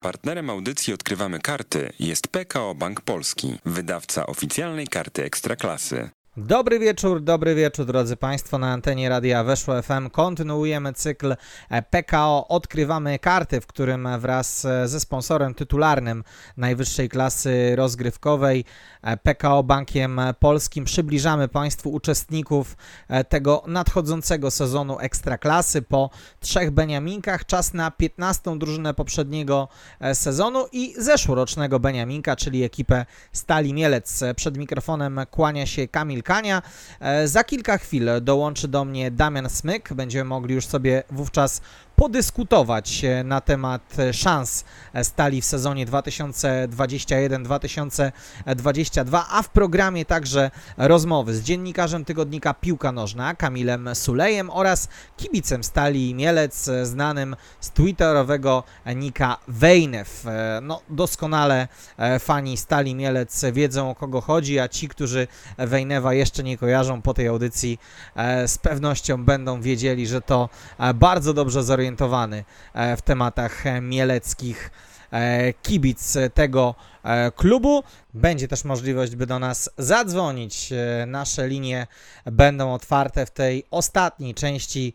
Partnerem audycji Odkrywamy Karty jest PKO Bank Polski, wydawca oficjalnej karty Ekstraklasy. Dobry wieczór, dobry wieczór drodzy Państwo na antenie Radia Weszło FM. Kontynuujemy cykl e, PKO Odkrywamy Karty, w którym wraz e, ze sponsorem tytularnym najwyższej klasy rozgrywkowej e, PKO Bankiem Polskim przybliżamy Państwu uczestników tego nadchodzącego sezonu Ekstraklasy po trzech Beniaminkach. Czas na 15. drużynę poprzedniego sezonu i zeszłorocznego Beniaminka, czyli ekipę Stali Mielec. Przed mikrofonem kłania się Kamil spotkania. E, za kilka chwil dołączy do mnie Damian Smyk. Będziemy mogli już sobie wówczas podyskutować na temat szans stali w sezonie 2021-2022, a w programie także rozmowy z dziennikarzem tygodnika Piłka Nożna Kamilem Sulejem oraz kibicem stali Mielec, znanym z twitterowego nika Wejnew. No, doskonale fani stali Mielec wiedzą o kogo chodzi, a ci, którzy Wejnewa jeszcze nie kojarzą po tej audycji, z pewnością będą wiedzieli, że to bardzo dobrze zorientowany zorientowany e, w tematach e, mieleckich e, kibic tego klubu. Będzie też możliwość, by do nas zadzwonić. Nasze linie będą otwarte w tej ostatniej części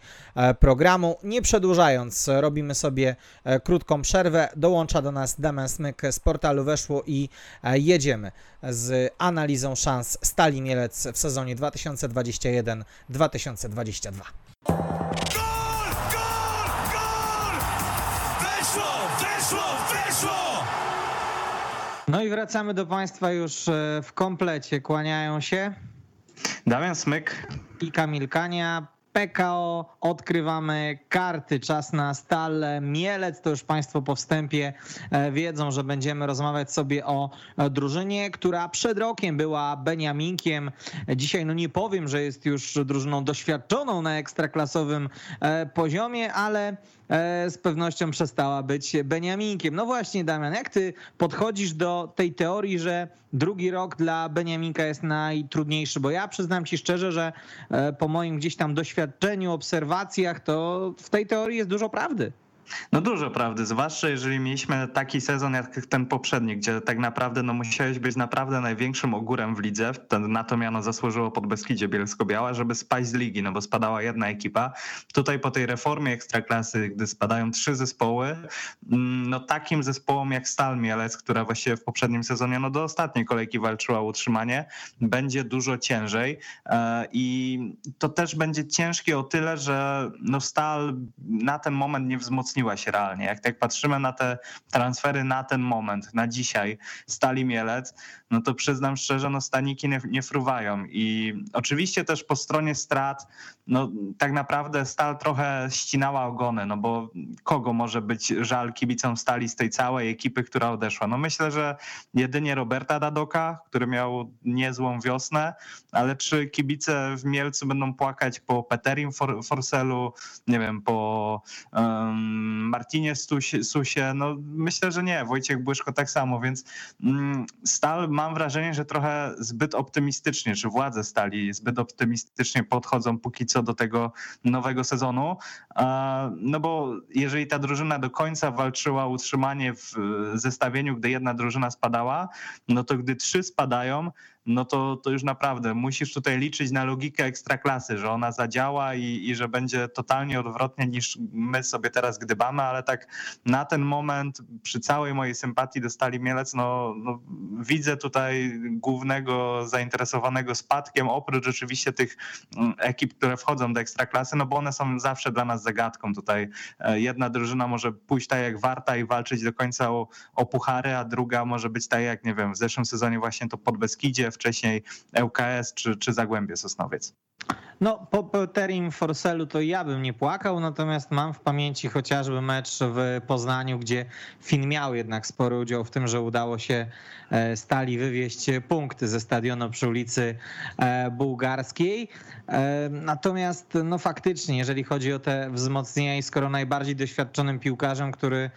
programu. Nie przedłużając, robimy sobie krótką przerwę. Dołącza do nas Damian Smyk z portalu Weszło i jedziemy z analizą szans Stali Mielec w sezonie 2021-2022. No i wracamy do Państwa już e, w komplecie. Kłaniają się Damian Smyk i Kamil Kania. PKO, odkrywamy karty, czas na stal Mielec, to już Państwo po wstępie e, wiedzą, że będziemy rozmawiać sobie o e, drużynie, która przed rokiem była Beniaminkiem. Dzisiaj no nie powiem, że jest już drużyną doświadczoną na ekstraklasowym poziomie, ale z pewnością przestała być Beniaminkiem. No właśnie, Damian, jak ty podchodzisz do tej teorii, że drugi rok dla Beniaminka jest najtrudniejszy? Bo ja przyznam ci szczerze, że e, po moim gdzieś tam doświadczeniu, obserwacjach, to w tej teorii jest dużo prawdy. No dużo prawdy, zwłaszcza jeżeli mieliśmy taki sezon jak ten poprzedni, gdzie tak naprawdę no, musiałeś być naprawdę największym ogórem w lidze. Na to miano zasłużyło pod Beskidzie Bielsko-Biała, żeby spaść z ligi, no bo spadała jedna ekipa. Tutaj po tej reformie ekstraklasy, gdy spadają trzy zespoły, mm, no takim zespołom jak Stal Mielec, która właściwie w poprzednim sezonie no do ostatniej kolejki walczyła o utrzymanie, będzie dużo ciężej e, i to też będzie ciężkie o tyle, że no Stal na ten moment nie wzmocniła wzmocniła się realnie. Jak tak patrzymy na te transfery na ten moment, na dzisiaj, Stali Mielec, no to przyznam szczerze, no staniki nie, nie fruwają. I oczywiście też po stronie strat, no tak naprawdę Stal trochę ścinała ogony, no bo kogo może być żal kibicom Stali z tej całej ekipy, która odeszła? No myślę, że jedynie Roberta Dadoka, który miał niezłą wiosnę, ale czy kibice w Mielcu będą płakać po Peterim For Forselu, nie wiem, po um, Martinie Susie, no myślę, że nie. Wojciech Błyszko tak samo, więc mm, Stal mam wrażenie, że trochę zbyt optymistycznie, czy władze Stali zbyt optymistycznie podchodzą póki co do tego nowego sezonu. No bo jeżeli ta drużyna do końca walczyła utrzymanie w zestawieniu, gdy jedna drużyna spadała, no to gdy trzy spadają, no to, to już naprawdę musisz tutaj liczyć na logikę ekstraklasy, że ona zadziała i, i że będzie totalnie odwrotnie niż my sobie teraz gdybamy, ale tak na ten moment przy całej mojej sympatii do Stali Mielec, no, no widzę tutaj głównego zainteresowanego spadkiem, oprócz rzeczywiście tych mm, ekip, które wchodzą do ekstraklasy, no bo one są zawsze dla nas zagadką. Tutaj e, jedna drużyna może pójść tak jak Warta i walczyć do końca o, o puchary, a druga może być tak jak, nie wiem, w zeszłym sezonie właśnie to pod Beskidzie, wcześniej ŁKS czy, czy Zagłębie Sosnowiec. No, po Terim Forselu to ja bym nie płakał, natomiast mam w pamięci chociażby mecz w Poznaniu, gdzie Fin miał jednak spory udział w tym, że udało się e, Stali wywieźć punkty ze stadionu przy ulicy e, Bułgarskiej. E, natomiast no faktycznie, jeżeli chodzi o te wzmocnienia i skoro najbardziej doświadczonym piłkarzem, który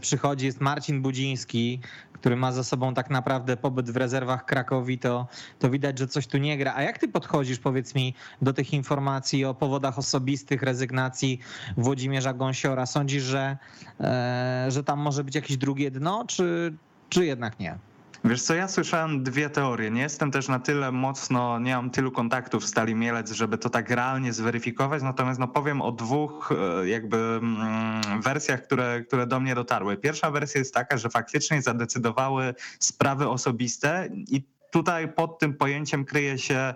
przychodzi, jest Marcin Budziński, który ma za sobą tak naprawdę pobyt w rezerwach Krakowi, to, to widać, że coś tu nie gra. A jak ty podchodzisz, powiedz mi, do tych informacji o powodach osobistych rezygnacji Włodzimierza Gąsiora? Sądzisz, że, e, że tam może być jakieś drugie dno, czy, czy jednak nie? Wiesz co, ja słyszałem dwie teorie. Nie jestem też na tyle mocno, nie mam tylu kontaktów w Stali Mielec, żeby to tak realnie zweryfikować, natomiast no powiem o dwóch e, jakby mm, wersjach, które, które do mnie dotarły. Pierwsza wersja jest taka, że faktycznie zadecydowały sprawy osobiste i tutaj pod tym pojęciem kryje się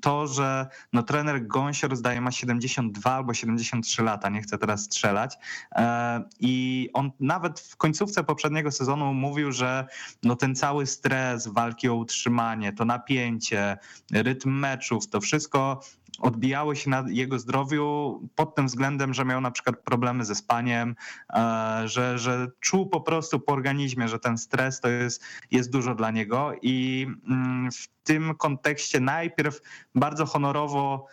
to, że no, trener Gąsior zdaje ma 72 albo 73 lata, nie chcę teraz strzelać. E, I on nawet w końcówce poprzedniego sezonu mówił, że no, ten cały stres, walki o utrzymanie, to napięcie, rytm meczów, to wszystko odbijały się na jego zdrowiu pod tym względem, że miał na przykład problemy ze spaniem, e, że, że czuł po prostu po organizmie, że ten stres to jest, jest dużo dla niego i mm, w tym kontekście najpierw bardzo honorowo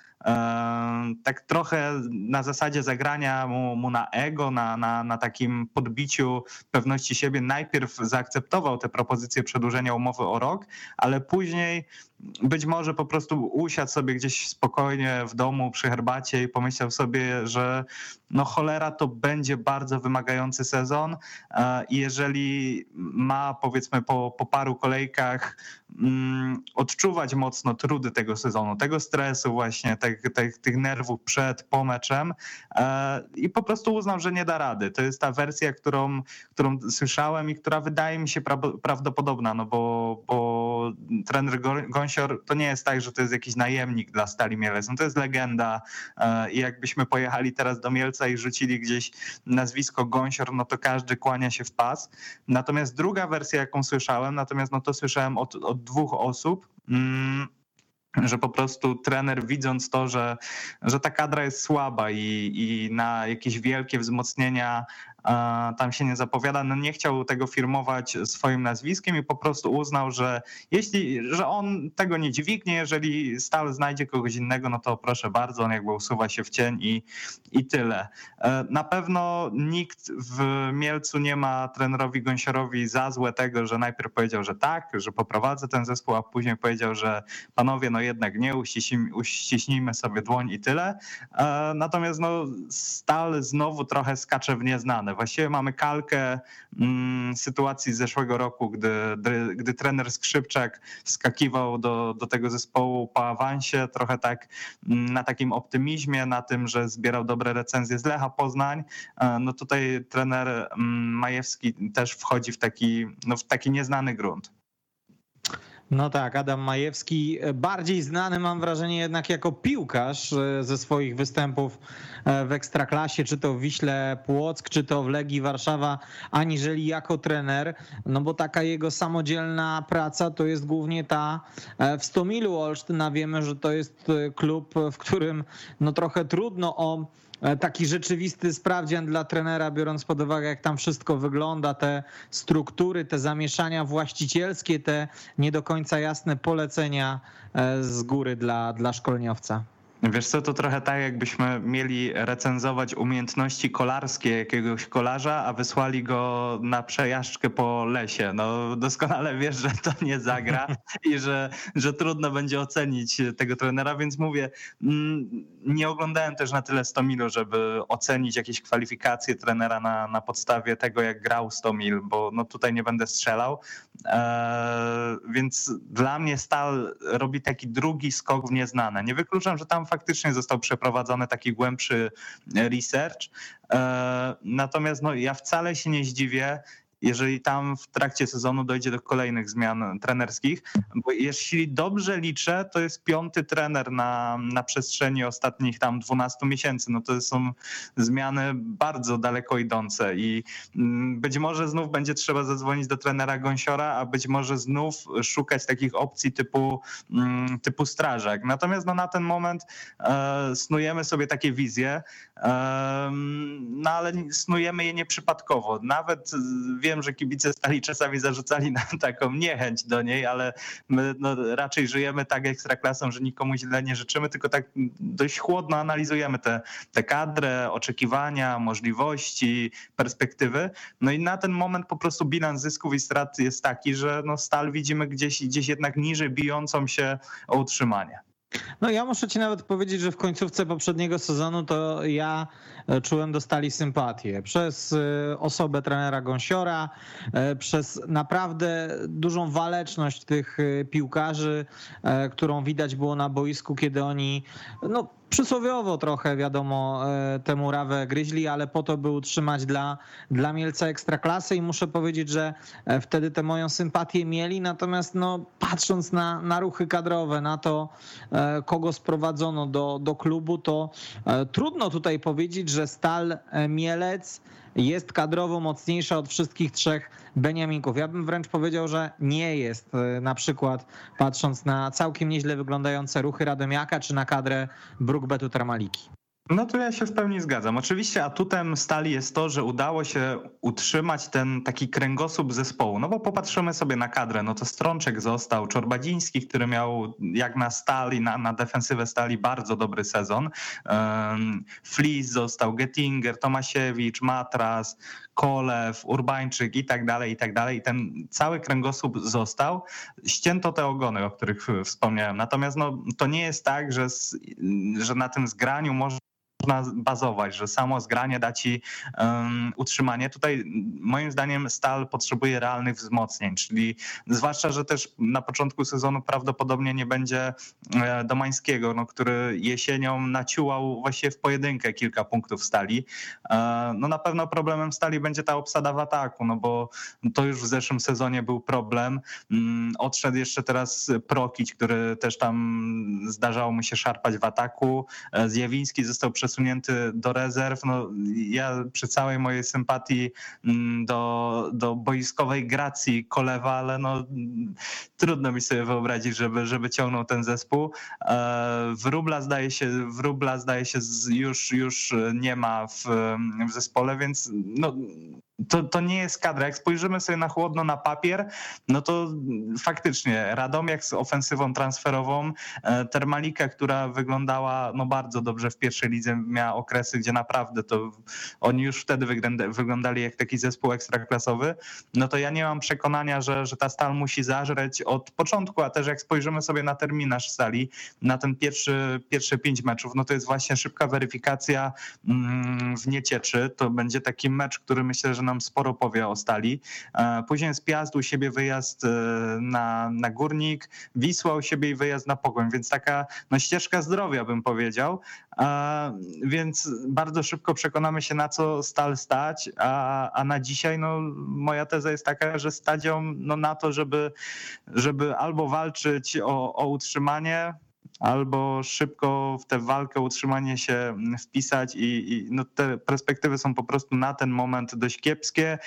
tak trochę na zasadzie zagrania mu, mu na ego, na, na, na takim podbiciu pewności siebie, najpierw zaakceptował tę propozycję przedłużenia umowy o rok, ale później być może po prostu usiadł sobie gdzieś spokojnie w domu przy herbacie i pomyślał sobie, że no cholera to będzie bardzo wymagający sezon e, i jeżeli ma powiedzmy po, po paru kolejkach mm, odczuwać mocno trudy tego sezonu, tego stresu właśnie, tych, tych, tych nerwów przed, po meczem e, i po prostu uznał, że nie da rady. To jest ta wersja, którą, którą słyszałem i która wydaje mi się pra- prawdopodobna, no bo, bo trener To nie jest tak, że to jest jakiś najemnik dla Stali Mielec, no to jest legenda e, i jakbyśmy pojechali teraz do Mielca i rzucili gdzieś nazwisko Gąsior, no to każdy kłania się w pas. Natomiast druga wersja, jaką słyszałem, natomiast no to słyszałem od, od dwóch osób, mm, że po prostu trener widząc to, że, że ta kadra jest słaba i, i na jakieś wielkie wzmocnienia tam się nie zapowiada, no nie chciał tego firmować swoim nazwiskiem i po prostu uznał, że jeśli, że on tego nie dźwignie, jeżeli Stal znajdzie kogoś innego, no to proszę bardzo, on jakby usuwa się w cień i, i tyle. E, na pewno nikt w Mielcu nie ma trenerowi Gąsiorowi za złe tego, że najpierw powiedział, że tak, że poprowadzę ten zespół, a później powiedział, że panowie, no jednak nie, uściśnijmy, uściśnijmy sobie dłoń i tyle. E, natomiast no Stal znowu trochę skacze w nieznane Właściwie mamy kalkę mm, sytuacji z zeszłego roku, gdy, gdy, trener Skrzypczak wskakiwał do, do tego zespołu po awansie, trochę tak mm, na takim optymizmie, na tym, że zbierał dobre recenzje z Lecha Poznań. E, no tutaj trener mm, Majewski też wchodzi w taki, no w taki nieznany grunt. No tak, Adam Majewski, e, bardziej znany mam wrażenie jednak jako piłkarz e, ze swoich występów e, w Ekstraklasie, czy to w Wiśle Płock, czy to w Legii Warszawa, aniżeli jako trener, no bo taka jego samodzielna praca to jest głównie ta w Stomilu Olsztyna. Wiemy, że to jest klub, w którym no trochę trudno o taki rzeczywisty sprawdzian dla trenera, biorąc pod uwagę, jak tam wszystko wygląda, te struktury, te zamieszania właścicielskie, te nie do końca jasne polecenia e, z góry dla, dla szkoleniowca. Wiesz co, to trochę tak, jakbyśmy mieli recenzować umiejętności kolarskie jakiegoś kolarza, a wysłali go na przejażdżkę po lesie. No doskonale wiesz, że to nie zagra i że, że trudno będzie ocenić tego trenera, więc mówię, mm, nie oglądałem też na tyle 100 milu, żeby ocenić jakieś kwalifikacje trenera na, na podstawie tego, jak grał 100 mil, bo no tutaj nie będę strzelał. Eee, więc dla mnie Stal robi taki drugi skok w nieznane. Nie wykluczam, że tam faktycznie został przeprowadzony taki głębszy research. E, natomiast no, ja wcale się nie zdziwię, jeżeli tam w trakcie sezonu dojdzie do kolejnych zmian trenerskich, bo jeśli dobrze liczę, to jest piąty trener na, na przestrzeni ostatnich tam 12 miesięcy. No to są zmiany bardzo daleko idące i mm, być może znów będzie trzeba zadzwonić do trenera Gąsiora, a być może znów szukać takich opcji typu, mm, typu strażak. Natomiast no, na ten moment e, snujemy sobie takie wizje, e, no ale snujemy je nieprzypadkowo. Nawet wiem, wiem, że kibice Stali czasami zarzucali nam taką niechęć do niej, ale my no, raczej żyjemy tak ekstraklasą, że nikomu źle nie życzymy, tylko tak dość chłodno analizujemy te, te kadrę, oczekiwania, możliwości, perspektywy. No i na ten moment po prostu bilans zysków i strat jest taki, że no Stal widzimy gdzieś, gdzieś jednak niżej bijącą się o utrzymanie. No ja muszę ci nawet powiedzieć, że w końcówce poprzedniego sezonu to ja czułem dostali sympatię przez e, osobę trenera Gąsiora, e, przez naprawdę dużą waleczność tych piłkarzy, którą widać było na boisku, kiedy oni no, przysłowiowo trochę, wiadomo, e, tę murawę gryźli, ale po to, by utrzymać dla, dla Mielca Ekstraklasy. I muszę powiedzieć, że e, wtedy tę moją sympatię mieli, natomiast no, patrząc na, na ruchy kadrowe, na to, e, kogo sprowadzono do, do klubu, to trudno tutaj powiedzieć, że Stal Mielec jest kadrowo mocniejsza od wszystkich trzech Beniaminków. Ja bym wręcz powiedział, że nie jest, e, na przykład patrząc na całkiem nieźle wyglądające ruchy Radomiaka czy na kadrę Brookbetu Termaliki. No to ja się w pełni zgadzam. Oczywiście atutem Stali jest to, że udało się utrzymać ten taki kręgosłup zespołu. No bo popatrzymy sobie na kadrę, no to Strączek został, Czorbadziński, który miał jak na Stali, na, na defensywę Stali bardzo dobry sezon. Um, Flis został, Gettinger, Tomasiewicz, Matras, Kolew, Urbańczyk i tak dalej, i tak dalej. Ten cały kręgosłup został. Ścięto te ogony, o których wspomniałem. Natomiast no, to nie jest tak, że, że na tym zgraniu można można bazować, że samo zgranie da ci um, utrzymanie. Tutaj moim zdaniem Stal potrzebuje realnych wzmocnień, czyli zwłaszcza, że też na początku sezonu prawdopodobnie nie będzie e, Domańskiego, no, który jesienią naciułał właściwie w pojedynkę kilka punktów Stali. E, no na pewno problemem Stali będzie ta obsada w ataku, no bo to już w zeszłym sezonie był problem. Odszedł jeszcze teraz Prokić, który też tam zdarzało mu się szarpać w ataku. E, Zjawiński został przesunięty przesunięty do rezerw. No, ja przy całej mojej sympatii mm, do, do boiskowej gracji Kolewa, ale no, trudno mi sobie wyobrazić, żeby, żeby ciągnął ten zespół. E, Wróbla zdaje się, Wróbla zdaje się już, już nie ma w, w zespole, więc no, to, to nie jest kadra. Jak spojrzymy sobie na chłodno na papier, no to faktycznie Radomiak z ofensywą transferową, e, Termalika, która wyglądała no bardzo dobrze w pierwszej lidze, miała okresy, gdzie naprawdę to oni już wtedy wyglądali jak taki zespół ekstraklasowy, no to ja nie mam przekonania, że, że ta stal musi zażreć od początku, a też jak spojrzymy sobie na terminarz sali, na ten pierwszy, pierwsze pięć meczów, no to jest właśnie szybka weryfikacja mm, w Niecieczy. To będzie taki mecz, który myślę, że nam sporo powie o Stali. E, później z Piazdu u siebie wyjazd e, na, na Górnik, Wisła u siebie i wyjazd na Pogoń, więc taka no, ścieżka zdrowia bym powiedział. E, więc bardzo szybko przekonamy się na co Stal stać, a, a na dzisiaj no, moja teza jest taka, że stadzią no, na to, żeby, żeby albo walczyć o, o utrzymanie, albo szybko w tę walkę utrzymanie się wpisać i, i, no te perspektywy są po prostu na ten moment dość kiepskie.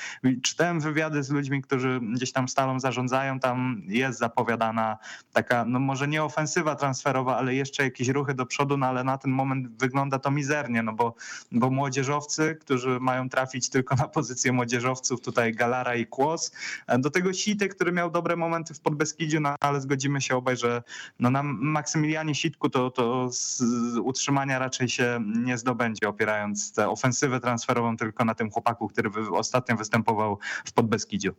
Czytałem wywiady z ludźmi, którzy gdzieś tam stalą zarządzają, tam jest zapowiadana taka, no może nie ofensywa transferowa, ale jeszcze jakieś ruchy do przodu, no ale na ten moment wygląda to mizernie, no bo, bo młodzieżowcy, którzy mają trafić tylko na pozycję młodzieżowców, tutaj Galara i Kłos, do tego Sity, który miał dobre momenty w Podbeskidziu, no ale zgodzimy się obaj, że no na Maksymilianie Janie Sitku to, to z utrzymania raczej się nie zdobędzie, opierając tę ofensywę transferową tylko na tym chłopaku, który ostatnio występował w Podbeskidziu.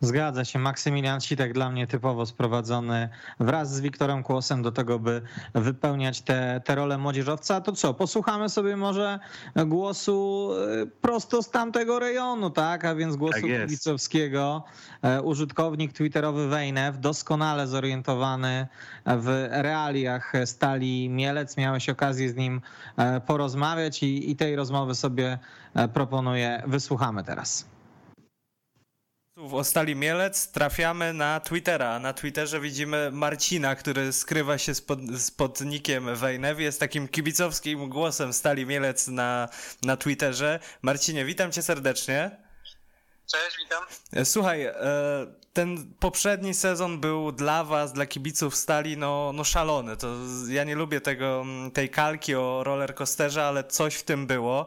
Zgadza się. Maksymilian Sitek dla mnie typowo sprowadzony wraz z Wiktorem Kłosem do tego, by wypełniać te, te role młodzieżowca. To co, posłuchamy sobie może głosu y, prosto z tamtego rejonu, tak? A więc głosu tak kibicowskiego. E, użytkownik twitterowy Wejnew, doskonale zorientowany w realiach stali Mielec. Miałeś okazję z nim e, porozmawiać i, i tej rozmowy sobie e, proponuję. Wysłuchamy teraz w Ostali Mielec trafiamy na Twittera. Na Twitterze widzimy Marcina, który skrywa się spod, pod nikiem Wejnew. Jest takim kibicowskim głosem Stali Mielec na, na Twitterze. Marcinie, witam cię serdecznie. Cześć, witam. E, Słuchaj, e, ten poprzedni sezon był dla was, dla kibiców Stali, no, no szalony. To ja nie lubię tego, mm, tej kalki o rollercoasterze, ale coś w tym było.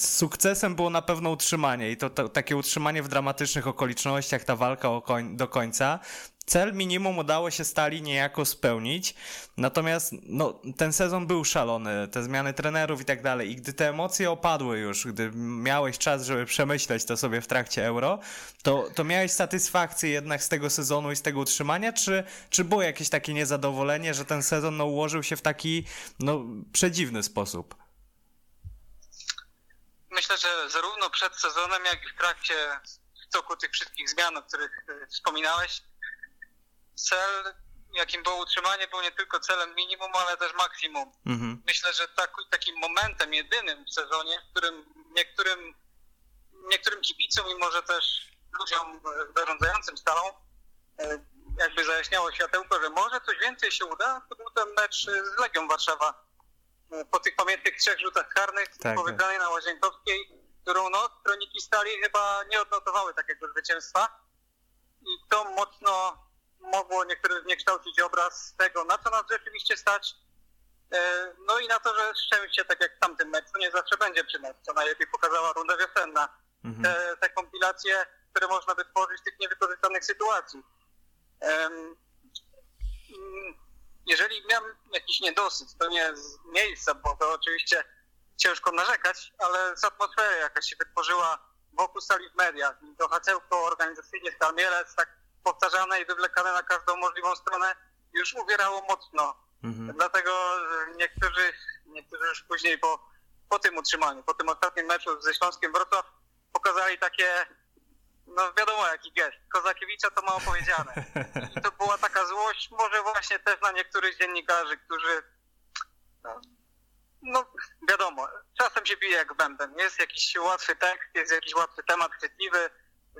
Sukcesem było na pewno utrzymanie i to, to takie utrzymanie w dramatycznych okolicznościach, ta walka koń, do końca. Cel minimum udało się Stali niejako spełnić, natomiast no, ten sezon był szalony, te zmiany trenerów i tak dalej. I gdy te emocje opadły już, gdy miałeś czas, żeby przemyśleć to sobie w trakcie euro, to, to miałeś satysfakcję jednak z tego sezonu i z tego utrzymania, czy, czy było jakieś takie niezadowolenie, że ten sezon no, ułożył się w taki no, przedziwny sposób? Myślę, że zarówno przed sezonem, jak i w trakcie w toku tych wszystkich zmian, o których e, wspominałeś, cel, jakim było utrzymanie, był nie tylko celem minimum, ale też maksimum. Mhm. Myślę, że tak, takim momentem jedynym w sezonie, w którym niektórym, niektórym kibicom i może też ludziom zarządzającym stalą e, jakby zajaśniało światełko, że może coś więcej się uda, to był ten mecz z Legią Warszawa. E, Po tych pamiętnych trzech rzutach karnych Tak, po tak. wygranej na Łazienkowskiej, którą no, kroniki Stali chyba nie odnotowały takiego zwycięstwa. I to mocno mogło niektórych zniekształcić obraz tego, na co nas rzeczywiście stać. E, No i na to, że szczęście, tak jak w tamtym meczu, nie zawsze będzie przy nas, co najlepiej pokazała runda wiosenna. Mhm. Te, te kompilacje, które można by tworzyć z tych niewykorzystanych sytuacji. Mm, Jeżeli miałem jakiś niedosyt, to nie z miejsca, bo to oczywiście ciężko narzekać, ale z atmosfery jakaś się wytworzyła wokół stali w mediach. To hacełko organizacyjnie Stal Mielec, tak powtarzane i wywlekane na każdą możliwą stronę, już uwierało mocno. Mhm. Dlatego że niektórzy, niektórzy już później po, po tym utrzymaniu, po tym ostatnim meczu ze Śląskiem Wrocław pokazali takie, no wiadomo jaki gest. Kozakiewicza to ma opowiedziane. I to była taka złość, może właśnie też na niektórych dziennikarzy, którzy, no, no wiadomo, czasem się bije jak bęben. Jest jakiś łatwy tekst, jest jakiś łatwy temat chwytliwy,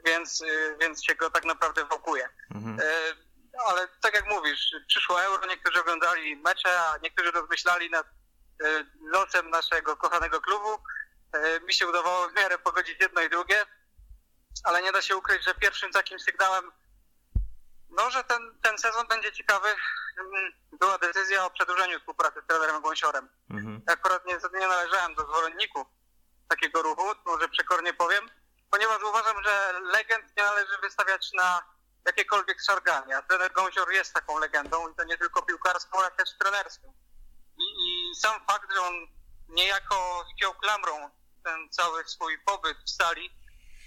więc, y, więc się go tak naprawdę wokuje. Mhm. E, Ale tak jak mówisz, przyszło euro, niektórzy oglądali mecze, a niektórzy rozmyślali nad e, losem naszego kochanego klubu. Mi się udawało w miarę pogodzić jedno i drugie, ale nie da się ukryć, że pierwszym takim sygnałem, no, że ten, ten sezon będzie ciekawy, mm, była decyzja o przedłużeniu współpracy z trenerem Gąsiorem. Mhm. Ja akurat niestety nie należałem do zwolenników takiego ruchu, może przekornie powiem, ponieważ uważam, że legend nie należy wystawiać na jakiekolwiek szarganie, a trener Gąsior jest taką legendą i to nie tylko piłkarską, ale też trenerską. I, I sam fakt, że on niejako wziął klamrą ten cały swój pobyt w stali,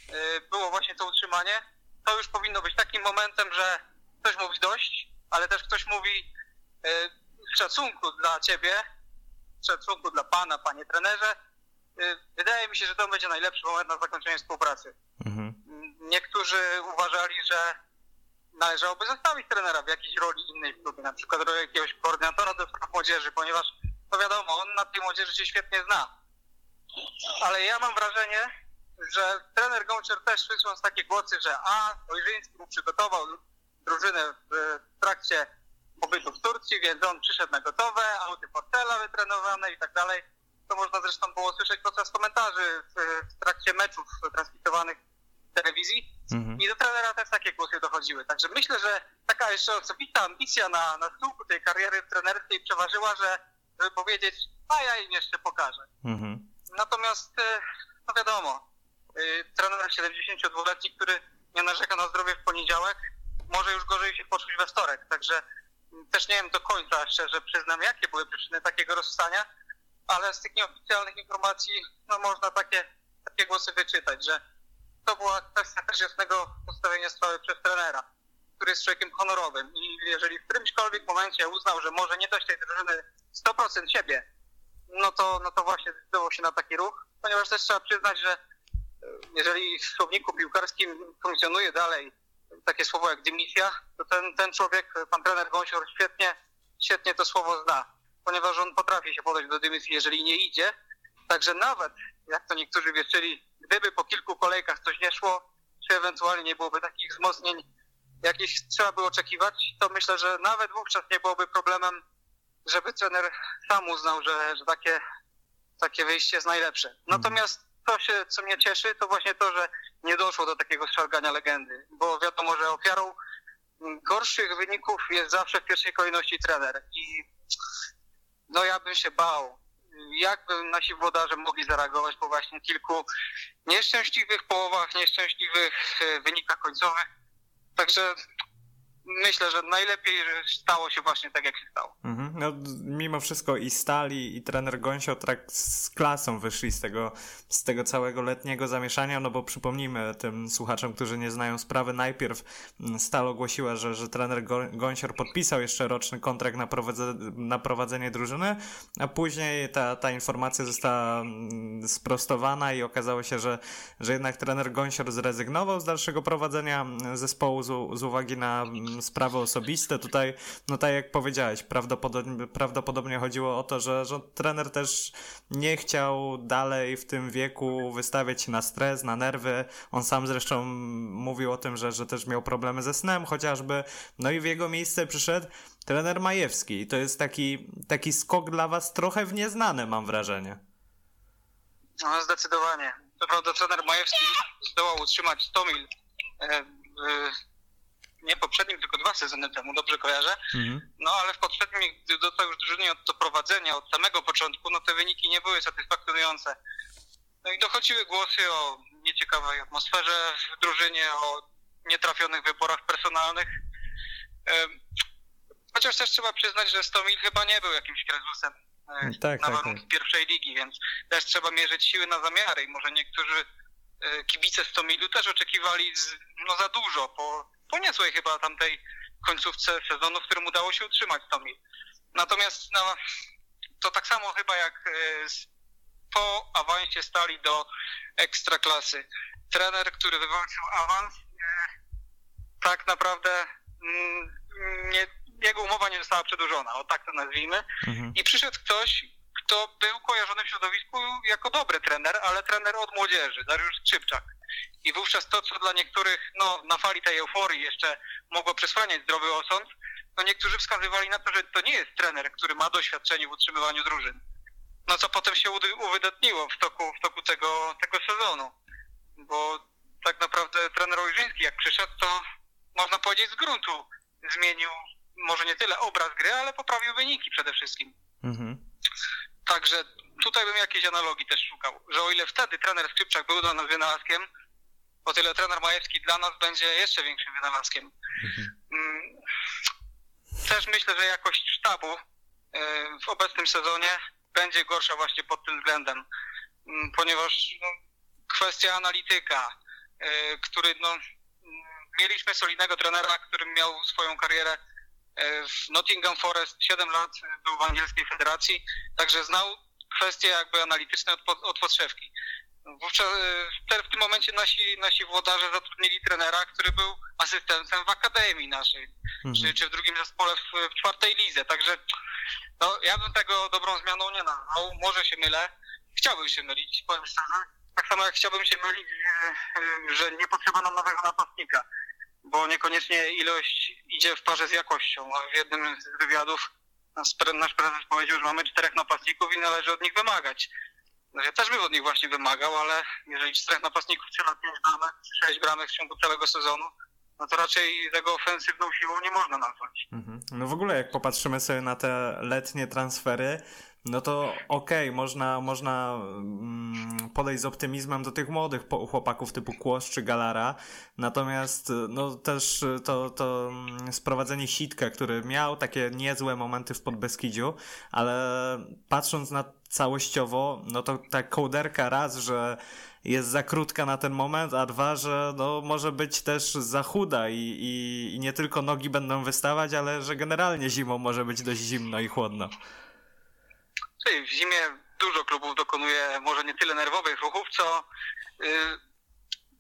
y, było właśnie to utrzymanie, to już powinno być takim momentem, że ktoś mówi dość, ale też ktoś mówi y, w szacunku dla ciebie, szacunku dla pana, panie trenerze, wydaje mi się, że to będzie najlepszy moment na zakończenie współpracy. Mhm. Niektórzy uważali, że należałoby zostawić trenera w jakiejś roli innej w klubie, na przykład roli jakiegoś koordynatora do spraw młodzieży, ponieważ, no wiadomo, on na tej młodzieży się świetnie zna. Ale ja mam wrażenie, że trener Gączer też słysząc takie głosy, że a, Ojrzyński mu przygotował drużynę w trakcie pobytu w Turcji, więc on przyszedł na gotowe, auty Portela wytrenowane i tak dalej. To można zresztą było słyszeć podczas komentarzy w, w trakcie meczów transmitowanych w telewizji. Mhm. I do trenera też takie głosy dochodziły. Także myślę, że taka jeszcze osobista ambicja na, na schyłku tej kariery trenerskiej przeważyła, że żeby powiedzieć, a ja im jeszcze pokażę. Mhm. Natomiast, e, no wiadomo, e, trener 72-letni, który nie narzeka na zdrowie w poniedziałek, może już gorzej się poczuć we wtorek. Także też nie wiem do końca, szczerze przyznam, jakie były przyczyny takiego rozstania, ale z tych nieoficjalnych informacji no, można takie, takie głosy wyczytać, że to była kwestia też jasnego postawienia sprawy przez trenera, który jest człowiekiem honorowym. I jeżeli w którymśkolwiek momencie uznał, że może nie dać tej drużyny 100% siebie, no to, no to właśnie zdecydował się na taki ruch, ponieważ też trzeba przyznać, że e, jeżeli w słowniku piłkarskim funkcjonuje dalej takie słowo jak dymisja, to ten, ten człowiek, pan trener Gąsior świetnie, świetnie to słowo zna, ponieważ on potrafi się podać do dymisji, jeżeli nie idzie. Także nawet, jak to niektórzy wierzyli, gdyby po kilku kolejkach coś nie szło, czy ewentualnie nie byłoby takich wzmocnień, jakieś trzeba by oczekiwać, to myślę, że nawet wówczas nie byłoby problemem, żeby trener sam uznał, że, że takie, takie wyjście jest najlepsze. Natomiast to się, co mnie cieszy, to właśnie to, że nie doszło do takiego szargania legendy, bo wiadomo, że ofiarą gorszych wyników jest zawsze w pierwszej kolejności trener i no ja bym się bał, jakby nasi włodarze mogli zareagować po właśnie kilku nieszczęśliwych połowach, nieszczęśliwych e, wynikach końcowych. Także myślę, że najlepiej że stało się właśnie tak, jak się stało. Mhm. No, mimo wszystko i Stali, i trener Gąsio tak z klasą wyszli z tego, z tego całego letniego zamieszania, no bo przypomnijmy tym słuchaczom, którzy nie znają sprawy, najpierw mm, Stal ogłosiła, że, że trener Gąsior podpisał jeszcze roczny kontrakt na, prowadzenie, na prowadzenie drużyny, a później ta, ta informacja została mm, sprostowana i okazało się, że, że jednak trener Gąsior zrezygnował z dalszego prowadzenia mm, zespołu z, z uwagi na sprawy osobiste. Tutaj, no tak jak powiedziałeś, prawdopodobnie, prawdopodobnie chodziło o to, że, że trener też nie chciał dalej w tym wieku wystawiać się na stres, na nerwy. On sam zresztą mówił o tym, że, że też miał problemy ze snem chociażby. No i w jego miejsce przyszedł trener Majewski. I to jest taki, taki skok dla was trochę w nieznane, mam wrażenie. No, zdecydowanie. To prawda, trener Majewski zdołał utrzymać 100 mil e, nie poprzednim, tylko dwa sezony temu, dobrze kojarzę. Mhm. No ale w poprzednim, gdy dostał już drużynie od prowadzenia od samego początku, no te wyniki nie były satysfakcjonujące. No i dochodziły głosy o nieciekawej atmosferze w drużynie, o nietrafionych wyborach personalnych. Chociaż też trzeba przyznać, że Stomil chyba nie był jakimś krezusem e, tak, na tak, warunki tak. pierwszej ligi, więc też trzeba mierzyć siły na zamiary i może niektórzy e, kibice Stomilu też oczekiwali z, no za dużo po po niezłej chyba tamtej końcówce sezonu, w którym udało się utrzymać Tomil. Natomiast no, to tak samo chyba jak e, po awansie stali do ekstraklasy. Trener, który wywalczył awans, e, tak naprawdę mm, nie, jego umowa nie została przedłużona, o tak to nazwijmy. Mhm. I przyszedł ktoś, kto był kojarzony w środowisku jako dobry trener, ale trener od młodzieży, Dariusz Skrzypczak. I wówczas to, co dla niektórych no, na fali tej euforii jeszcze mogło przesłaniać zdrowy osąd, no niektórzy wskazywali na to, że to nie jest trener, który ma doświadczenie w utrzymywaniu drużyn. No co potem się uwydatniło w toku, w toku tego, tego sezonu. Bo tak naprawdę trener Ojrzyński jak przyszedł, to można powiedzieć z gruntu zmienił może nie tyle obraz gry, ale poprawił wyniki przede wszystkim. Mhm. Także tutaj bym jakiejś analogii też szukał, że o ile wtedy trener Skrzypczak był dla nas wynalazkiem, o tyle trener Majewski dla nas będzie jeszcze większym wynalazkiem. Mhm. Mm, też myślę, że jakość sztabu e, w obecnym sezonie będzie gorsza właśnie pod tym względem, mm, ponieważ no, kwestia analityka, e, który no, mm, mieliśmy solidnego trenera, który miał swoją karierę w Nottingham Forest 7 lat, był w angielskiej federacji, także znał kwestie jakby analityczne od, od podszewki. Wówczas e, w tym momencie nasi, nasi włodarze zatrudnili trenera, który był asystentem w akademii naszej, mhm. czy, czy w drugim zespole w, w czwartej lidze. Także no, ja bym tego dobrą zmianą nie nazwał. Może się mylę. Chciałbym się mylić, powiem szczerze. Tak samo jak chciałbym się mylić, że, że nie potrzeba nam nowego napastnika, bo niekoniecznie ilość idzie w parze z jakością. W jednym z wywiadów nasz prezes powiedział, że mamy czterech napastników i należy od nich wymagać. No ja też bym od nich właśnie wymagał, ale jeżeli czterech napastników strzela pięć bramek, sześć bramek w ciągu całego sezonu, no to raczej tego ofensywną siłą nie można nazwać. Mhm. No w ogóle jak popatrzymy sobie na te letnie transfery, no to okej, okay, można, można mm, podejść z optymizmem do tych młodych chłopaków typu Kłosz czy Galara, natomiast no też to, to mm, sprowadzenie Sitka, który miał takie niezłe momenty w Podbeskidziu, ale patrząc na całościowo, no to ta kołderka raz, że jest za krótka na ten moment, a dwa, że no, może być też za chuda i, i, i nie tylko nogi będą wystawać, ale że generalnie zimą może być dość zimno i chłodno. W zimie dużo klubów dokonuje może nie tyle nerwowych ruchów, co yy,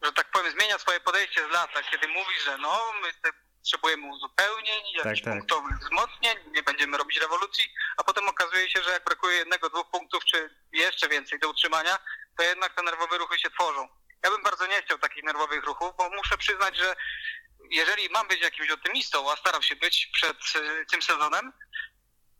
że tak powiem zmienia swoje podejście z lata, kiedy mówi, że no my te potrzebujemy uzupełnień, jakichś tak, tak. punktowych wzmocnień, nie będziemy robić rewolucji, a potem okazuje się, że jak brakuje jednego, dwóch punktów, czy jeszcze więcej do utrzymania, to jednak te nerwowe ruchy się tworzą. Ja bym bardzo nie chciał takich nerwowych ruchów, bo muszę przyznać, że jeżeli mam być jakimś optymistą, a staram się być przed y, tym sezonem,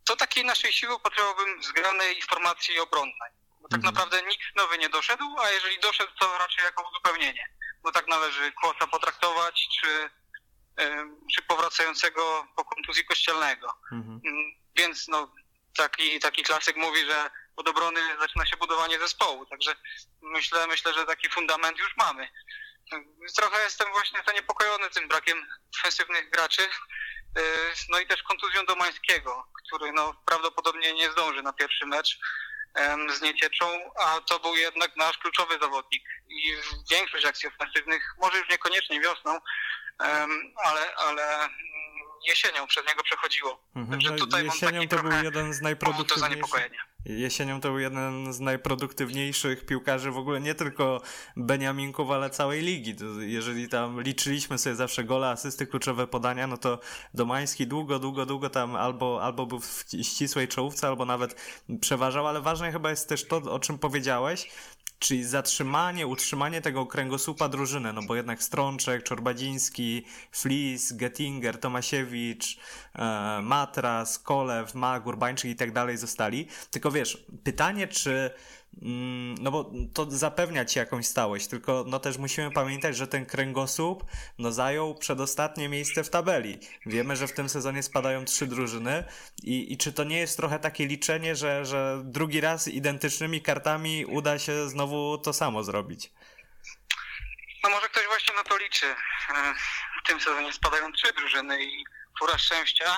to takiej naszej siły potrzebowałbym zgranej informacji obronnej. Bo tak mhm. naprawdę nikt nowy nie doszedł, a jeżeli doszedł, to raczej jako uzupełnienie. bo tak należy Kłosa potraktować, czy, czy powracającego po kontuzji kościelnego. Mhm. Mm, więc no, taki, taki klasyk mówi, że od obrony zaczyna się budowanie zespołu, także myślę, myślę, że taki fundament już mamy. Trochę jestem właśnie zaniepokojony tym brakiem ofensywnych graczy, y, no i też kontuzją Domańskiego, który no, prawdopodobnie nie zdąży na pierwszy mecz z niecieczą, a to był jednak nasz kluczowy zawodnik. I większość akcji ofensywnych, może już niekoniecznie wiosną, ale, ale jesienią przez niego przechodziło. Mhm. Także no tutaj jesienią to był jeden z najproduktywniejszych. Jesienią to był jeden z najproduktywniejszych piłkarzy w ogóle nie tylko Beniaminków, ale całej ligi. Jeżeli tam liczyliśmy sobie zawsze gole, asysty, kluczowe podania, no to Domański długo, długo, długo tam albo, albo był w ścisłej czołówce, albo nawet przeważał, ale ważne chyba jest też to, o czym powiedziałeś, czyli zatrzymanie, utrzymanie tego kręgosłupa drużyny, no bo jednak Strączek, Czorbadziński, Flis, Gettinger, Tomasiewicz, e, Matras, Kolew, Mag, Urbańczyk i tak dalej zostali. Tylko wiesz, pytanie, czy no bo to zapewnia ci jakąś stałość, tylko no też musimy pamiętać, że ten kręgosłup no zajął przedostatnie miejsce w tabeli. Wiemy, że w tym sezonie spadają trzy drużyny i, i czy to nie jest trochę takie liczenie, że, że drugi raz identycznymi kartami uda się znowu to samo zrobić? No może ktoś właśnie na to liczy. W tym sezonie spadają trzy drużyny i fura szczęścia,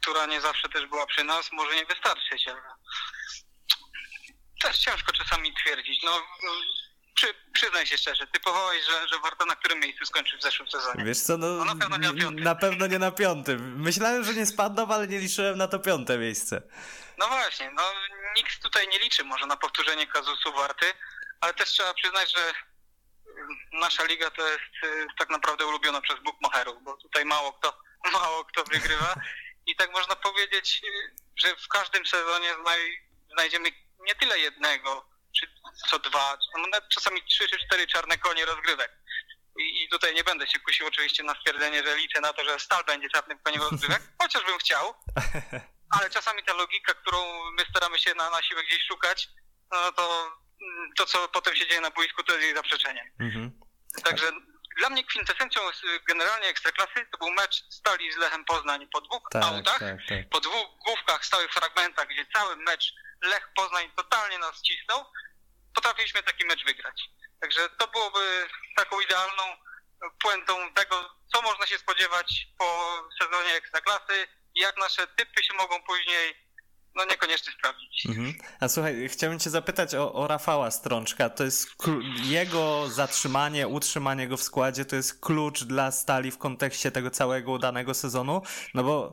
która nie zawsze też była przy nas, może nie wystarczyć, ale też ciężko czasami twierdzić. No, przy, przyznaj się szczerze, typowałeś, że, że Warta na którym miejscu skończy w zeszłym sezonie? Wiesz co, no, no na pewno nie na piątym. Na pewno nie na piątym. Myślałem, że nie spadną, ale nie liczyłem na to piąte miejsce. No właśnie, no nikt tutaj nie liczy może na powtórzenie kazusu Warty, ale też trzeba przyznać, że nasza liga to jest y, tak naprawdę ulubiona przez bookmacherów, bo tutaj mało kto, mało kto wygrywa i tak można powiedzieć, y, że w każdym sezonie znajdziemy nie tyle jednego, czy co dwa, czasami trzy czy cztery czarne konie rozgrywek. I, I, tutaj nie będę się kusił oczywiście na stwierdzenie, że liczę na to, że Stal będzie czarnym koniem rozgrywek, chociażbym chciał, ale czasami ta logika, którą my staramy się na, na siłę gdzieś szukać, no to to, co potem się dzieje na boisku, to jest jej zaprzeczenie. Mhm. Także dla mnie kwintesencją generalnie Ekstraklasy to był mecz Stali z Lechem Poznań po dwóch tak, autach, tak, tak. po dwóch główkach, stałych fragmentach, gdzie cały mecz Lech Poznań totalnie nas cisnął, potrafiliśmy taki mecz wygrać. Także to byłoby taką idealną puentą tego, co można się spodziewać po sezonie Ekstraklasy jak nasze typy się mogą później no niekoniecznie sprawdzić. Mhm. A słuchaj, chciałbym cię zapytać o, o Rafała Strączka. To jest jego zatrzymanie, utrzymanie go w składzie, to jest klucz dla Stali w kontekście tego całego udanego sezonu, no bo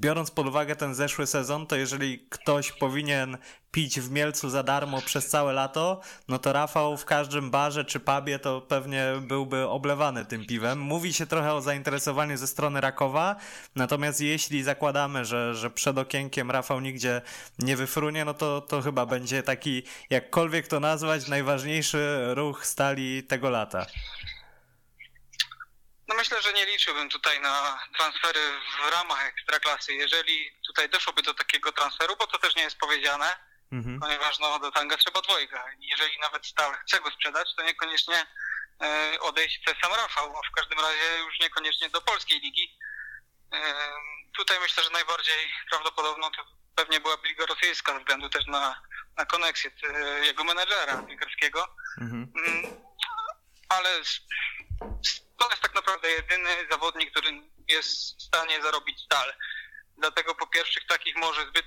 biorąc pod uwagę ten zeszły sezon, to jeżeli ktoś powinien pić w Mielcu za darmo przez całe lato, no to Rafał w każdym barze czy pubie to pewnie byłby oblewany tym piwem. Mówi się trochę o zainteresowaniu ze strony Rakowa, natomiast jeśli zakładamy, że, że przed okienkiem Rafał nigdzie nie wyfrunie, no to, to chyba będzie taki, jakkolwiek to nazwać, najważniejszy ruch stali tego lata. No myślę, że nie liczyłbym tutaj na transfery w ramach ekstraklasy. Jeżeli tutaj doszłoby do takiego transferu, bo to też nie jest powiedziane, mhm. ponieważ no, do tanga trzeba dwojga. Jeżeli nawet Stal chce go sprzedać, to niekoniecznie e, odejść chce sam Rafał, a w każdym razie już niekoniecznie do polskiej ligi. E, tutaj myślę, że najbardziej prawdopodobną to pewnie byłaby liga rosyjska, ze względu też na, na koneksję e, jego menedżera piłkarskiego. Mhm. Mm, ale to jest tak naprawdę jedyny zawodnik, który jest w stanie zarobić stal. Dlatego po pierwszych takich może zbyt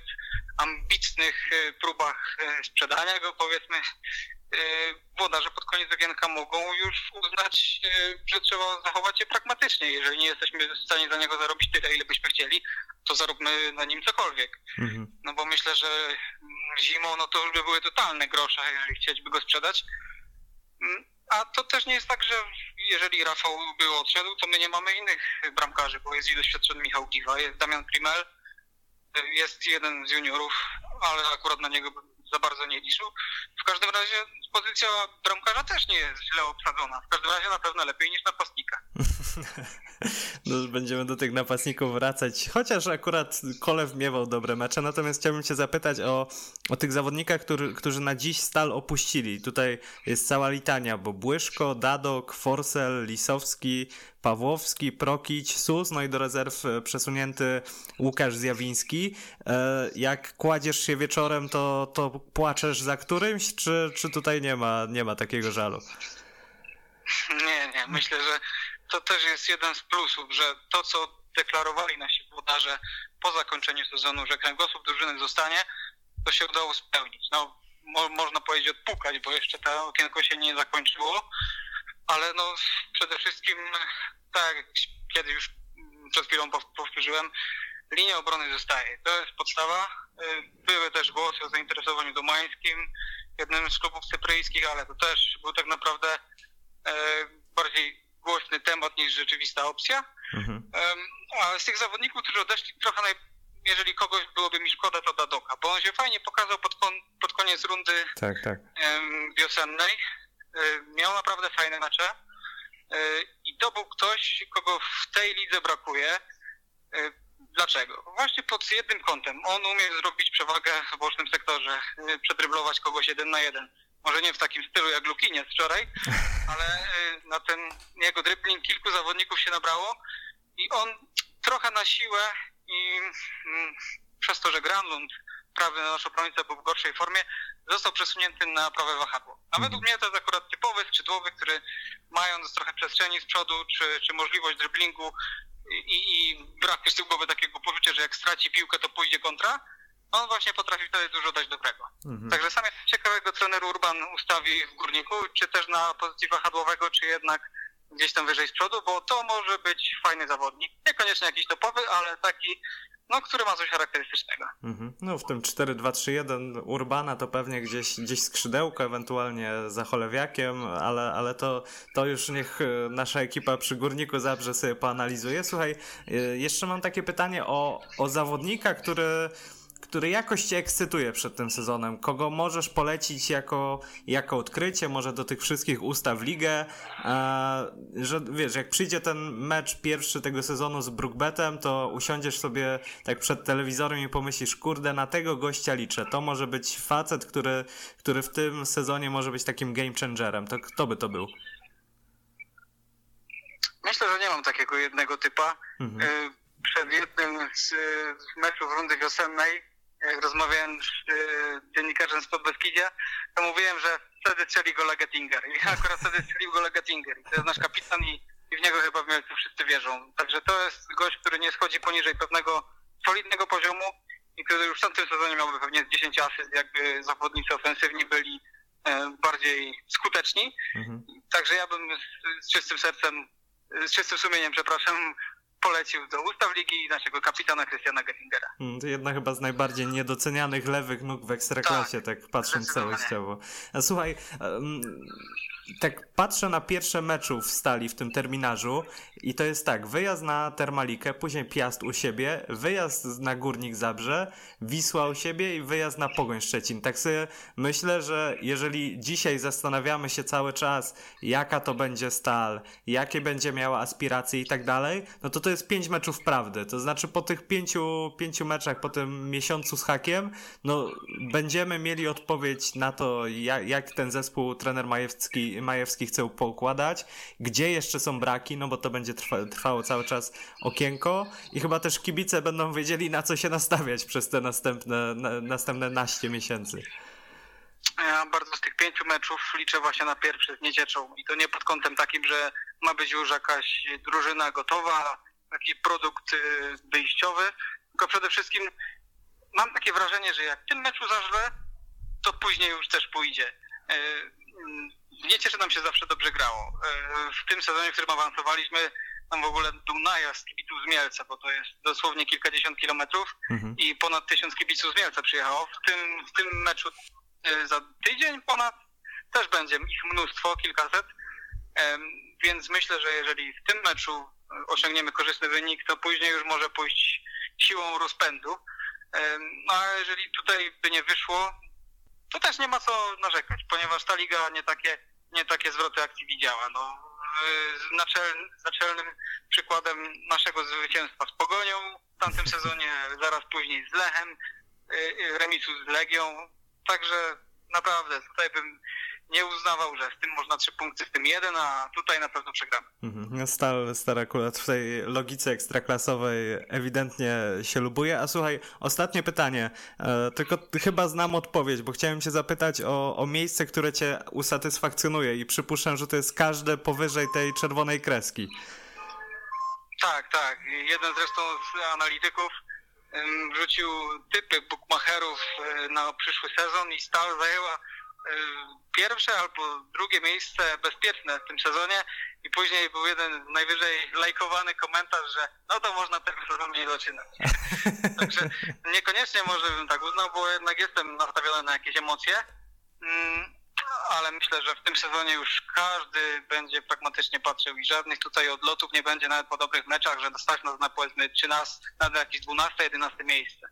ambitnych e, próbach e, sprzedania go, powiedzmy, e, włodarze pod koniec okienka mogą już uznać, że trzeba zachować się pragmatycznie. Jeżeli nie jesteśmy w stanie za niego zarobić tyle, ile byśmy chcieli, to zaróbmy na nim cokolwiek. Mhm. No bo myślę, że zimą no to już by były totalne grosze, jeżeli chcieliby go sprzedać. Mm, a to też nie jest tak, że jeżeli Rafał by odszedł, to my nie mamy innych bramkarzy, bo jest i doświadczony Michał Giwa, jest Damian Primel, jest jeden z juniorów, ale akurat na niego za bardzo nie liczył. W każdym razie pozycja bramkarza też nie jest źle obsadzona. W każdym razie na pewno lepiej niż napastnika. no, będziemy do tych napastników wracać, chociaż akurat Kolew miewał dobre mecze, natomiast chciałbym cię zapytać o, o tych zawodnikach, który, którzy na dziś stal opuścili. Tutaj jest cała litania, bo Błyszko, Dadok, Forsel, Lisowski, Pawłowski, Prokić, Sus, no i do rezerw e, przesunięty Łukasz Zjawiński. E, jak kładziesz się wieczorem, to, to płaczesz za którymś, czy, czy tutaj nie ma, nie ma takiego żalu? Nie, nie. Myślę, że to też jest jeden z plusów, że to, co deklarowali nasi włodarze po zakończeniu sezonu, że kręgosłup drużyny zostanie, to się udało spełnić. No, mo można powiedzieć odpukać, bo jeszcze to okienko się nie zakończyło, ale no przede wszystkim, tak jak kiedy już przed chwilą powtórzyłem, linia obrony zostaje. To jest podstawa. Były też głosy o zainteresowaniu domańskim, jednym z klubów cypryjskich, ale to też był tak naprawdę e, bardziej głośny temat niż rzeczywista opcja. Mhm. Ale z tych zawodników, którzy odeszli, trochę naj... jeżeli kogoś byłoby mi szkoda, to Dadoka, bo on się fajnie pokazał pod, kon... pod koniec rundy tak, tak. wiosennej. Miał naprawdę fajne mecze i to był ktoś, kogo w tej lidze brakuje. Dlaczego? Właśnie pod jednym kątem. On umie zrobić przewagę w bocznym sektorze, przedryblować kogoś jeden na jeden może nie w takim stylu jak Lukiniec wczoraj, ale na ten jego dribbling kilku zawodników się nabrało i on trochę na siłę i mm, przez to, że Granlund, prawy nasz obrońca był w gorszej formie, został przesunięty na prawe wahadło. A według mnie to jest akurat typowy skrzydłowy, który mając trochę przestrzeni z przodu, czy, czy możliwość dribblingu i, i brak głowy takiego poczucia, że jak straci piłkę, to pójdzie kontra, on właśnie potrafi wtedy dużo dać dobrego. Mhm. Także sam jest ciekawego trener Urban ustawi w górniku, czy też na pozycji wahadłowego, czy jednak gdzieś tam wyżej z przodu, bo to może być fajny zawodnik. Niekoniecznie jakiś topowy, ale taki, no, który ma coś charakterystycznego. Mhm. No w tym 4-2-3-1 Urbana to pewnie gdzieś, gdzieś skrzydełko, ewentualnie za cholewiakiem, ale, ale to, to już niech e, nasza ekipa przy Górniku Zabrze sobie poanalizuje. Słuchaj, e, jeszcze mam takie pytanie o, o zawodnika, który który jakoś cię ekscytuje przed tym sezonem? Kogo możesz polecić jako, jako odkrycie, może do tych wszystkich ustaw ligę? E, że wiesz, jak przyjdzie ten mecz pierwszy tego sezonu z Brookbetem, to usiądziesz sobie tak przed telewizorem i pomyślisz, kurde, na tego gościa liczę. To może być facet, który, który w tym sezonie może być takim game changerem. To kto by to był? Myślę, że nie mam takiego jednego typa. Mhm. Y, przed jednym z meczów rundy wiosennej jak rozmawiałem z y, dziennikarzem z Podbeskidzia, to mówiłem, że wtedy strzeli gola Gettinger. I akurat wtedy strzelił gola Gettinger. I to jest nasz kapitan i, i w niego chyba w Mielcu wszyscy wierzą. Także to jest gość, który nie schodzi poniżej pewnego solidnego poziomu i który już w tamtym sezonie miałby pewnie 10 asyst, jakby zawodnicy ofensywni byli e, bardziej skuteczni. Mhm. Także ja bym z, z czystym sercem, z czystym sumieniem, przepraszam, polecił do ustaw ligi naszego kapitana Krystiana Gettingera. Hmm, to jedna chyba z najbardziej niedocenianych lewych nóg w Ekstraklasie, tak, tak patrząc całościowo. A słuchaj, tak patrzę na pierwsze meczów Stali w tym terminarzu i to jest tak, wyjazd na Termalikę, później Piast u siebie, wyjazd na Górnik Zabrze, Wisła u siebie i wyjazd na Pogoń Szczecin. Tak sobie myślę, że jeżeli dzisiaj zastanawiamy się cały czas, jaka to będzie Stal, jakie będzie miała aspiracje i tak dalej, no to to jest pięć meczów prawdy. To znaczy po tych pięciu, pięciu meczach, po tym miesiącu z hakiem, no będziemy mieli odpowiedź na to, jak, jak ten zespół trener Majewski Majewski chce poukładać, gdzie jeszcze są braki, no bo to będzie trwa, trwało cały czas okienko i chyba też kibice będą wiedzieli na co się nastawiać przez te następne, na, następne naście miesięcy. Ja bardzo z tych pięciu meczów liczę właśnie na pierwszy z Niecieczą i to nie pod kątem takim, że ma być już jakaś drużyna gotowa, jakiś produkt y, wyjściowy, tylko przede wszystkim mam takie wrażenie, że jak w tym meczu zażle, to później już też pójdzie. Nie cieszy nam się zawsze dobrze grało. E, w tym sezonie, w którym awansowaliśmy, tam w ogóle był najazd kibiców z Mielca, bo to jest dosłownie kilkadziesiąt kilometrów mhm. i ponad tysiąc kibiców z Mielca przyjechało. W tym, w tym meczu e, za tydzień ponad też będzie ich mnóstwo, kilkaset. Więc myślę, że jeżeli w tym meczu osiągniemy korzystny wynik, to później już może pójść siłą rozpędu. No a jeżeli tutaj by nie wyszło, to też nie ma co narzekać, ponieważ ta liga nie takie, nie takie zwroty akcji widziała. No, naczel, naczelnym przykładem naszego zwycięstwa z Pogonią w tamtym sezonie, zaraz później z Lechem, y, y, remisu z Legią. Także naprawdę tutaj bym nie uznawał, że z tym można trzy punkty, z tym jeden, a tutaj na pewno przegramy. Mhm. No, Stal, Stal akurat w tej logice ekstraklasowej ewidentnie się lubuje. A słuchaj, ostatnie pytanie. E, tylko chyba znam odpowiedź, bo chciałem cię zapytać o, o miejsce, które cię usatysfakcjonuje i przypuszczam, że to jest każde powyżej tej czerwonej kreski. Tak, tak. Jeden zresztą z analityków wrzucił typy bookmacherów y, na przyszły sezon i Stal zajęła pierwsze albo drugie miejsce bezpieczne w tym sezonie i później był jeden najwyżej lajkowany komentarz, że no to można tego sezonu nie zaczynać. Także niekoniecznie może bym tak uznał, bo jednak jestem nastawiony na jakieś emocje. Mm, ale myślę, że w tym sezonie już każdy będzie pragmatycznie patrzył i żadnych tutaj odlotów nie będzie nawet po dobrych meczach, że dostać nas na powiedzmy 13, na jakieś 12, 11 miejsce.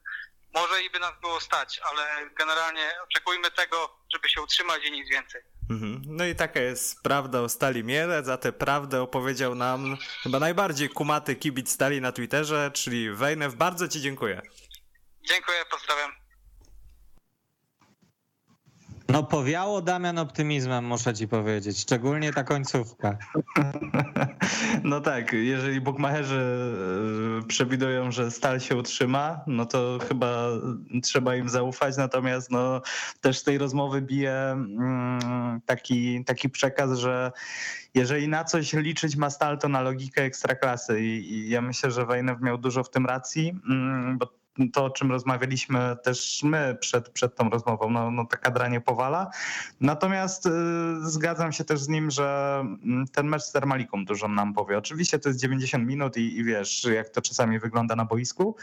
Może i by nas było stać, ale generalnie oczekujmy tego, żeby się utrzymać i nic więcej. Mhm. No i taka jest prawda o Stali Mielec, za tę prawdę opowiedział nam chyba najbardziej kumaty kibic Stali na Twitterze, czyli Wejnew. Bardzo ci dziękuję. Dziękuję, pozdrawiam. No powiało Damian optymizmem, muszę ci powiedzieć, szczególnie ta końcówka. No tak, jeżeli bukmacherzy e, przewidują, że stal się utrzyma, no to chyba trzeba im zaufać, natomiast no, też z tej rozmowy bije mm, taki, taki przekaz, że jeżeli na coś liczyć ma stal, to na logikę ekstraklasy. I, i ja myślę, że Wejnew miał dużo w tym racji, mm, bo to, o czym rozmawialiśmy też my przed, przed tą rozmową, no, no ta kadra nie powala. Natomiast y, zgadzam się też z nim, że mm, ten mecz z Termaliką dużo nam powie. Oczywiście to jest 90 minut i, i wiesz, jak to czasami wygląda na boisku.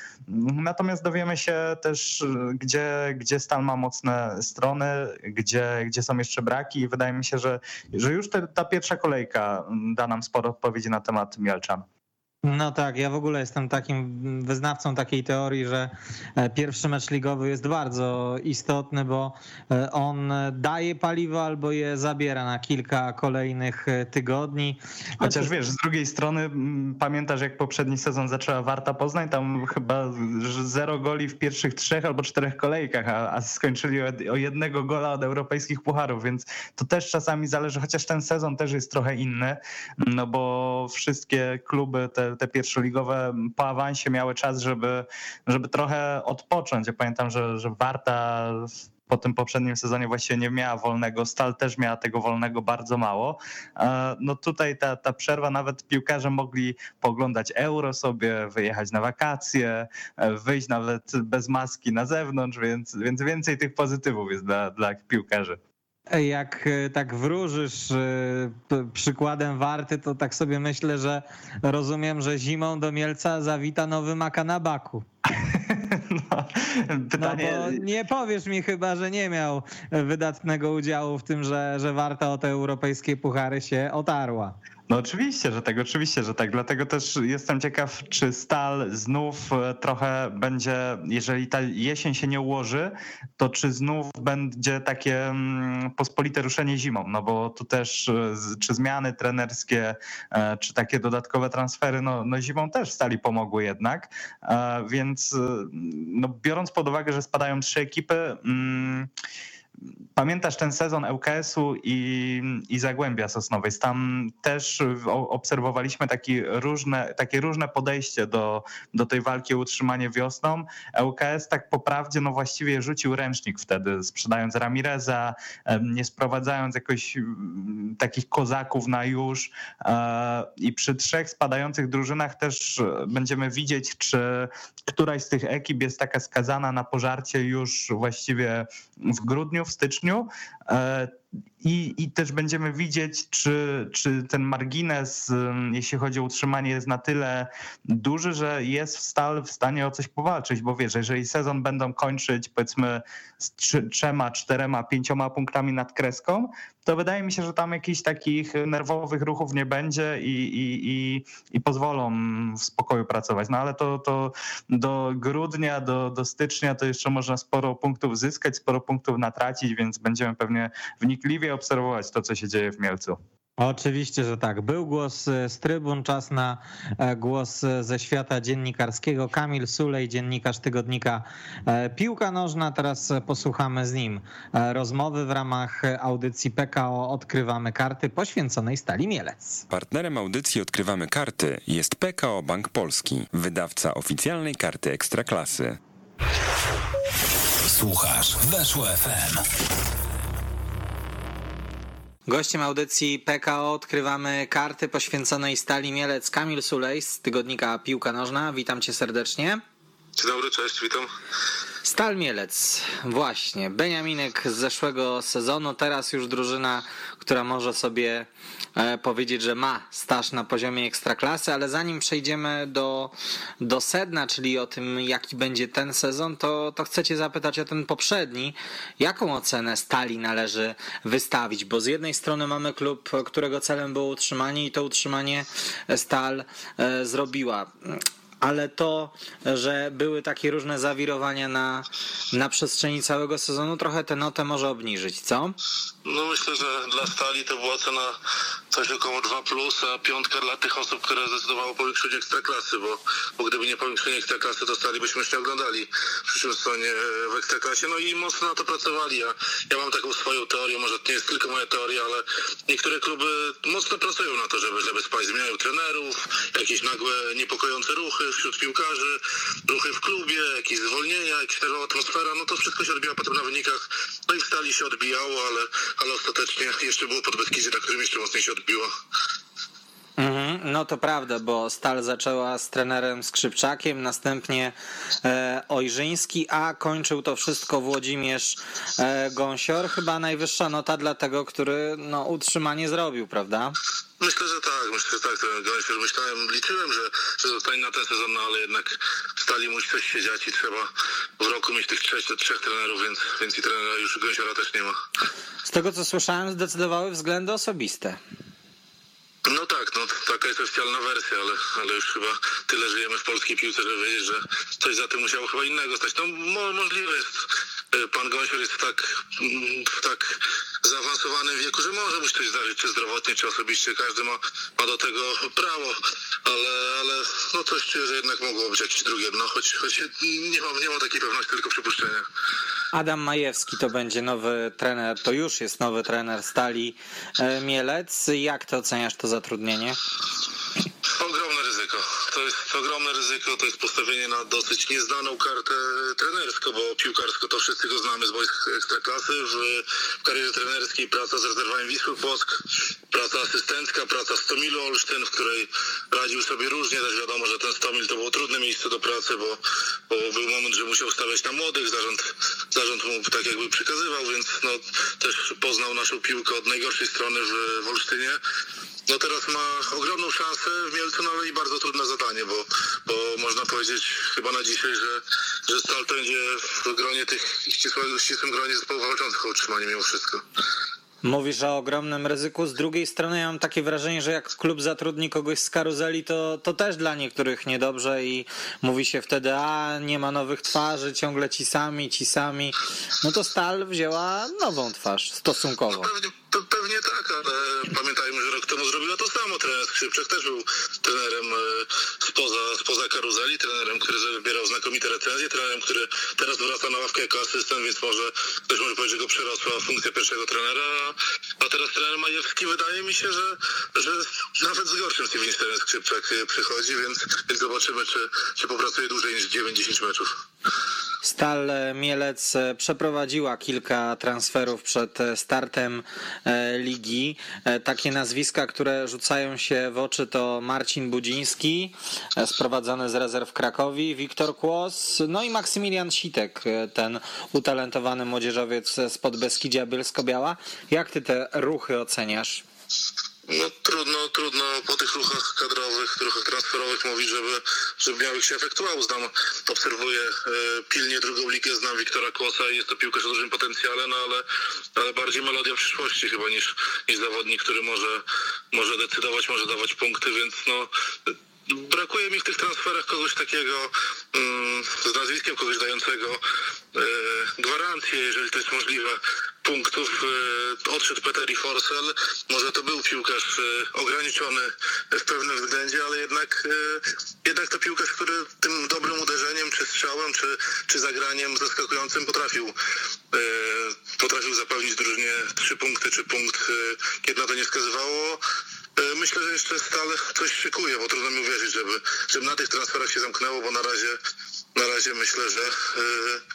Natomiast dowiemy się też, gdzie, gdzie Stal ma mocne strony, gdzie, gdzie są jeszcze braki i wydaje mi się, że, że już te, ta pierwsza kolejka da nam sporo odpowiedzi na temat Mielczan. No tak, ja w ogóle jestem takim wyznawcą takiej teorii, że e, pierwszy mecz ligowy jest bardzo istotny, bo e, on daje paliwo albo je zabiera na kilka kolejnych e, tygodni. Chociaż wiesz, z drugiej strony pamiętasz jak poprzedni sezon zaczęła Warta Poznań, tam chyba zero goli w pierwszych trzech albo czterech kolejkach, a, a skończyli o jednego gola od europejskich pucharów, więc to też czasami zależy, chociaż ten sezon też jest trochę inny, no bo wszystkie kluby te te, pierwszoligowe po awansie miały czas, żeby, żeby trochę odpocząć. Ja pamiętam, że, że Warta po tym poprzednim sezonie właściwie nie miała wolnego, Stal też miała tego wolnego bardzo mało. No tutaj ta, ta przerwa, nawet piłkarze mogli poglądać euro sobie, wyjechać na wakacje, wyjść nawet bez maski na zewnątrz, więc, więc więcej tych pozytywów jest dla, dla piłkarzy. Jak e, tak wróżysz e, przykładem Warty, to tak sobie myślę, że rozumiem, że zimą do Mielca zawita nowy maka na baku. No, pytanie... No bo nie powiesz mi chyba, że nie miał wydatnego udziału w tym, że, że Warta o te europejskie puchary się otarła. No oczywiście, że tak, oczywiście, że tak. Dlatego też jestem ciekaw, czy Stal znów e, trochę będzie, jeżeli ta jesień się nie ułoży, to czy znów będzie takie mm, pospolite ruszenie zimą, no bo tu też e, czy zmiany trenerskie, e, czy takie dodatkowe transfery, no, no zimą też Stali pomogły jednak, więc no biorąc pod uwagę, że spadają trzy ekipy, mm, Pamiętasz ten sezon ŁKS-u i, i Zagłębia Sosnowej? Tam też obserwowaliśmy taki różne, takie różne podejście do, do tej walki o utrzymanie wiosną. ŁKS tak po prawdzie no właściwie rzucił ręcznik wtedy, sprzedając Ramireza, nie sprowadzając jakoś takich kozaków na już e, i przy trzech spadających drużynach też będziemy widzieć, czy któraś z tych ekip jest taka skazana na pożarcie już właściwie w grudniu, w styczniu. I, I też będziemy widzieć, czy, czy ten margines, jeśli chodzi o utrzymanie, jest na tyle duży, że jest Stal w stanie o coś powalczyć, bo wiesz, jeżeli sezon będą kończyć powiedzmy z trzema, czterema, pięcioma punktami nad kreską, to wydaje mi się, że tam jakichś takich nerwowych ruchów nie będzie i, i, i, i pozwolą w spokoju pracować. No ale to, to do grudnia, do, do stycznia to jeszcze można sporo punktów zyskać, sporo punktów natracić, więc będziemy pewnie wnikliwie obserwować to, co się dzieje w Mielcu. Oczywiście, że tak. Był głos e, z trybun, czas na e, głos e, ze świata dziennikarskiego. Kamil Sulej, dziennikarz tygodnika Piłka Nożna. Teraz posłuchamy z nim rozmowy w ramach audycji PKO Odkrywamy Karty poświęconej Stali Mielec. Partnerem audycji Odkrywamy Karty jest PKO Bank Polski, wydawca oficjalnej karty Ekstraklasy. Słuchasz Weszło FM. Gościem audycji PKO odkrywamy karty poświęconej Stali Mielec Kamil Sulej z tygodnika Piłka Nożna. Witam cię serdecznie. Dzień dobry, cześć, witam. Stal Mielec, właśnie. Beniaminek z zeszłego sezonu, teraz już drużyna, która może sobie e, powiedzieć, że ma staż na poziomie ekstraklasy, ale zanim przejdziemy do, do sedna, czyli o tym, jaki będzie ten sezon, to, to chcecie zapytać o ten poprzedni. Jaką ocenę Stali należy wystawić? Bo z jednej strony mamy klub, którego celem było utrzymanie i to utrzymanie Stal e, zrobiła ale to, że były takie różne zawirowania na, na przestrzeni całego sezonu, trochę tę notę może obniżyć, co? No myślę, że dla Stali to była cena coś około 2 plus, a piątka dla tych osób, które zdecydowało powiększyć ekstraklasy, bo, bo gdyby nie powiększenie ekstraklasy, to Stali byśmy jeszcze oglądali w przyszłym sezonie w ekstraklasie. No i mocno na to pracowali. Ja, ja mam taką swoją teorię, może to nie jest tylko moja teoria, ale niektóre kluby mocno pracują na to, żeby, żeby spać. Zmieniają trenerów, jakieś nagłe niepokojące ruchy wśród piłkarzy, ruchy w klubie, jakieś zwolnienia, jakaś atmosfera, no to wszystko się odbija potem na wynikach. No i w Stali się odbijało, ale, ale ostatecznie jeszcze było pod Beskidzie, na którym jeszcze mocniej się odbiło. Mhm, no to prawda, bo Stal zaczęła z trenerem Skrzypczakiem, następnie e, Ojrzyński, a kończył to wszystko Włodzimierz e, Gąsior. Chyba najwyższa nota dla tego, który no, utrzymanie zrobił, prawda? Myślę, że tak, myślę, że tak. Gąsior myślałem, liczyłem, że, że zostanie na ten sezon, no ale jednak stali musi coś się dziać i trzeba w roku mieć tych trzech, trzech trenerów, więc, więc i trenera już Gąsiora też nie ma. Z tego co słyszałem, zdecydowały względy osobiste. No tak, no taka jest oficjalna wersja, ale, ale już chyba tyle żyjemy w polskiej piłce, żeby wiedzieć, że coś za tym musiało chyba innego stać. No mo możliwe jest, pan Gąsior jest tak, mm, w tak zaawansowanym wieku, że może mu się coś zdarzyć, czy zdrowotnie, czy osobiście, każdy ma, ma do tego prawo, ale, ale no coś czuję, że jednak mogło być jakieś drugie dno, choć, choć nie, mam, nie mam takiej pewności, tylko przypuszczenia. Adam Majewski to będzie nowy trener, to już jest nowy trener Stali e, Mielec. Jak ty oceniasz to zatrudnienie? Ogromne ryzyko. To jest ogromne ryzyko, to jest postawienie na dosyć nieznaną kartę trenerską, bo piłkarsko to wszyscy go znamy z boisk ekstraklasy. W, w karierze trenerskiej praca z rezerwami Wisły Płock, praca asystencka, praca z Tomilu Olsztyn, w której radził sobie różnie. Też wiadomo, że ten Stomil to było trudne miejsce do pracy, bo, bo był moment, że musiał stawiać na młodych, zarząd, zarząd mu tak jakby przekazywał, więc no, też poznał naszą piłkę od najgorszej strony w, w Olsztynie no teraz ma ogromną szansę w Mielcu, no ale i bardzo trudne zadanie, bo, bo można powiedzieć chyba na dzisiaj, że, że Stal będzie w gronie tych ścisłym, ścisłym gronie zespołów walczących o utrzymanie mimo wszystko. Mówisz o ogromnym ryzyku. Z drugiej strony ja mam takie wrażenie, że jak klub zatrudni kogoś z karuzeli, to, to też dla niektórych niedobrze i mówi się wtedy, a nie ma nowych twarzy, ciągle ci sami, ci sami. No to Stal wzięła nową twarz stosunkowo. No pewnie, pewnie tak, ale pamiętajmy, że rok temu zrobiła to samo. Trener Skrzypczak też był trenerem e, spoza, spoza karuzeli, trenerem, który wybierał znakomite recenzje, trenerem, który teraz wraca na ławkę jako asystent, więc może ktoś może powiedzieć, że go przerosła funkcja pierwszego trenera, a teraz trener Majewski wydaje mi się, że, że nawet z gorszym trener Skrzypczak przychodzi, więc, więc zobaczymy, czy, czy popracuje dłużej niż 9-10 meczów. Stal Mielec przeprowadziła kilka transferów przed startem e, ligi. E, takie nazwiska, które rzucają się w oczy to Marcin Budziński, e, sprowadzony z rezerw Krakowi, Wiktor Kłos, no i Maksymilian Sitek, ten utalentowany młodzieżowiec z Podbeskidzia Bielsko-Biała. Jak ty te ruchy oceniasz? No trudno, trudno po tych ruchach kadrowych, ruchach transferowych mówić, żeby, żeby miały się efektuały. Znam, obserwuję e, pilnie drugą ligę, znam Wiktora Kłosa i jest to piłkarz o dużym potencjale, no ale, ale bardziej melodia przyszłości chyba niż, niż zawodnik, który może, może decydować, może dawać punkty, więc no brakuje mi w tych transferach kogoś takiego mm, z nazwiskiem, kogoś dającego e, gwarancję, jeżeli to jest możliwe, punktów. E, odszedł Peter i Forsell. Może to był piłkarz e, ograniczony w pewnym względzie, ale jednak, jednak to piłkarz, który tym dobrym uderzeniem, czy strzałem, czy, czy zagraniem zaskakującym potrafił, potrafił zapewnić drużynie trzy punkty, czy punkt, kiedy na to nie wskazywało. E, Myślę, że jeszcze stale coś szykuje, bo trudno mi uwierzyć, żeby, żeby na tych transferach się zamknęło, bo na razie, na razie myślę, że e,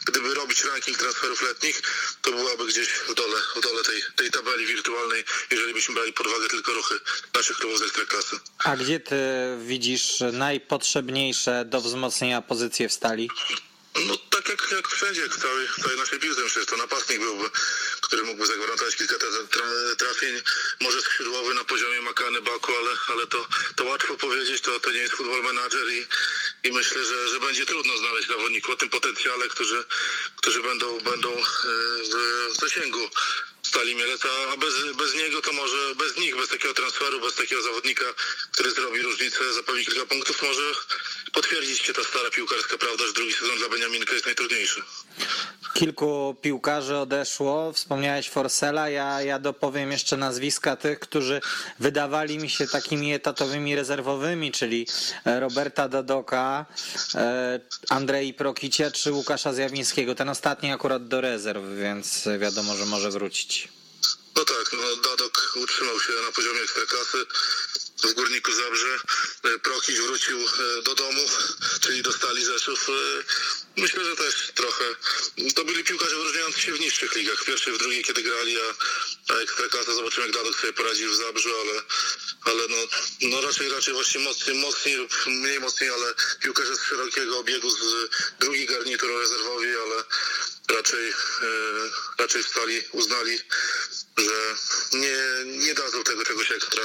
gdyby robić ranking transferów letnich, to byłaby gdzieś w dole, w dole tej, tej tabeli wirtualnej, jeżeli byśmy brali pod uwagę tylko ruchy naszych klubów z Ekstraklasy. A gdzie ty widzisz najpotrzebniejsze do wzmocnienia pozycje w stali? No tak jak, jak wszędzie, w całej, całej naszej piłce, że to napastnik byłby, który mógłby zagwarantować kilka tra- tra- trafień, może skrzydłowy na poziomie Makany Baku, ale, ale to, to łatwo powiedzieć, to, to nie jest futbol manager i, i myślę, że, że będzie trudno znaleźć zawodników o tym potencjale, którzy, którzy będą, będą e, w, w zasięgu Stali Mielec, a bez, bez niego to może, bez nich, bez takiego transferu, bez takiego zawodnika, który zrobi różnicę, zapewni kilka punktów, może potwierdzić się ta stara piłkarska prawda, że drugi sezon dla Beniaminka jest najtrudniejszy. Kilku piłkarzy odeszło, wspomniałeś Forsela, ja, ja dopowiem jeszcze nazwiska tych, którzy wydawali mi się takimi etatowymi rezerwowymi, czyli e, Roberta Dadoka, e, Andrei Prokicia czy Łukasza Zjawińskiego. Ten ostatni akurat do rezerw, więc wiadomo, że może wrócić. No tak, no Dadok utrzymał się na poziomie ekstraklasy w Górniku Zabrze. E, Prokiś wrócił do domu, czyli do Stali Rzeszów. Myślę, że też trochę. To byli piłkarze wyróżniający się w niższych ligach. W pierwszej, w drugiej, kiedy grali, a, a ekstraklasa zobaczymy, jak Dadok sobie poradził w Zabrzu, ale, ale no, no raczej, raczej właśnie mocniej, mocniej mniej mocniej, ale piłkarze z szerokiego obiegu, z drugiej garnitury rezerwowi, ale raczej, e, raczej w Stali uznali, że nie, nie dadzą tego czegoś ekstra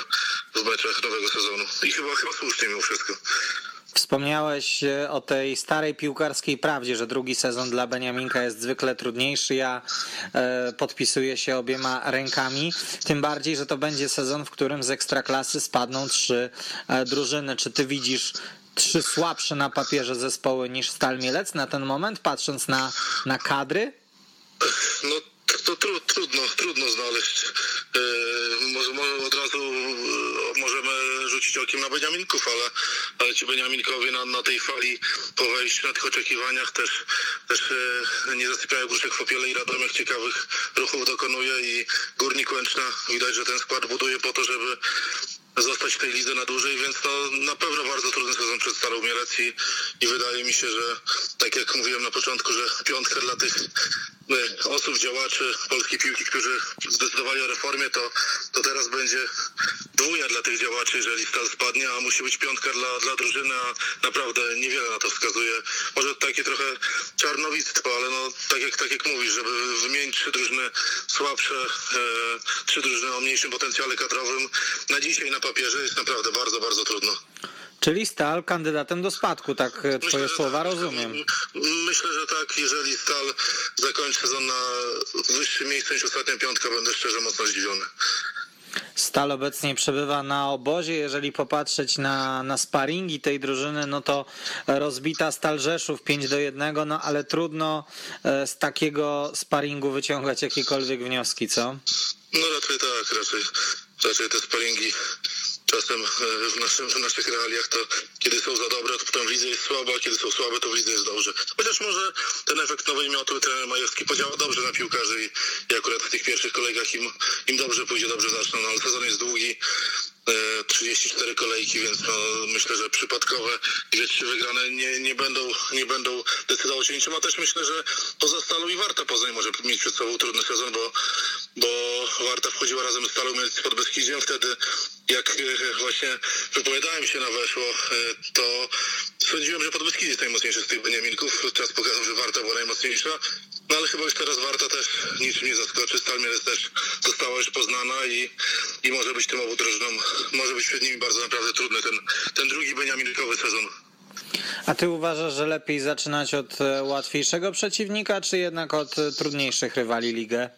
w meczach nowego sezonu. I chyba, chyba słusznie mimo wszystko. Wspomniałeś e, o tej starej piłkarskiej prawdzie, że drugi sezon dla Beniaminka jest zwykle trudniejszy. Ja e, podpisuję się obiema rękami. Tym bardziej, że to będzie sezon, w którym z ekstraklasy spadną trzy e, drużyny. Czy ty widzisz trzy słabsze na papierze zespoły niż Stal Mielec na ten moment, patrząc na, na kadry? No to tru, trudno, trudno znaleźć. E, może, może od razu e, możemy rzucić okiem na Beniaminków, ale, ale ci Beniaminkowie na, na tej fali po wejściu, na tych oczekiwaniach też, też e, nie zasypiają gruszek w popiele i Radomiak ciekawych ruchów dokonuje i Górnik Łęczna widać, że ten skład buduje po to, żeby zostać w tej lidze na dłużej, więc to na pewno bardzo trudny sezon przed Starą Mielec i, i wydaje mi się, że tak jak mówiłem na początku, że piątka dla tych e, osób, działaczy polskiej piłki, którzy zdecydowali o reformie, to, to teraz będzie dwuja dla tych działaczy, jeżeli Stal spadnie, a musi być piątka dla, dla drużyny, a naprawdę niewiele na to wskazuje. Może takie trochę czarnowictwo, ale no tak jak, tak jak mówisz, żeby wymienić trzy drużyny słabsze, e, trzy drużyny o mniejszym potencjale kadrowym, na dzisiaj na papierze jest naprawdę bardzo, bardzo trudno. Czyli Stal kandydatem do spadku, tak e, twoje że słowa tak. rozumiem. Myślę, że tak. Jeżeli Stal zakończy sezon na wyższym miejscu niż ostatnia piątka, będę szczerze mocno zdziwiony. Stal obecnie przebywa na obozie. Jeżeli popatrzeć na, na sparingi tej drużyny, no to rozbita Stal Rzeszów 5 do 1, no ale trudno e, z takiego sparingu wyciągać jakiekolwiek wnioski, co? No raczej tak, raczej, raczej te sparingi czasem e, w, naszym, w naszych realiach to kiedy są za dobre, to potem w jest słabo, a kiedy są słabe, to w jest dobrze. Chociaż może ten efekt nowej miotły trener Majewski podziała dobrze na piłkarzy i, i akurat w tych pierwszych kolejkach im, im dobrze pójdzie, dobrze zaczną, no ale sezon jest długi, e, 34 kolejki, więc no, myślę, że przypadkowe dwie, trzy wygrane nie, nie, będą, nie będą decydować o niczym, a też myślę, że poza Stalą i Warta Poznań może mieć przed sobą trudny sezon, bo, bo Warta wchodziła razem z Stalą Mielec pod Beskidziem, wtedy jak e, właśnie wypowiadałem się na weszło, e, to sądziłem, że pod Beskidzie jest najmocniejszy z tych Beniaminków, czas pokazał, że Warta była najmocniejsza, no ale chyba już teraz Warta też niczym nie zaskoczy, Stal Mielec też została już poznana i, i może być tym obu drużynom, może być przed nimi bardzo naprawdę trudny ten, ten drugi Beniaminkowy sezon. A ty uważasz, że lepiej zaczynać od e, łatwiejszego przeciwnika, czy jednak od trudniejszych rywali ligę?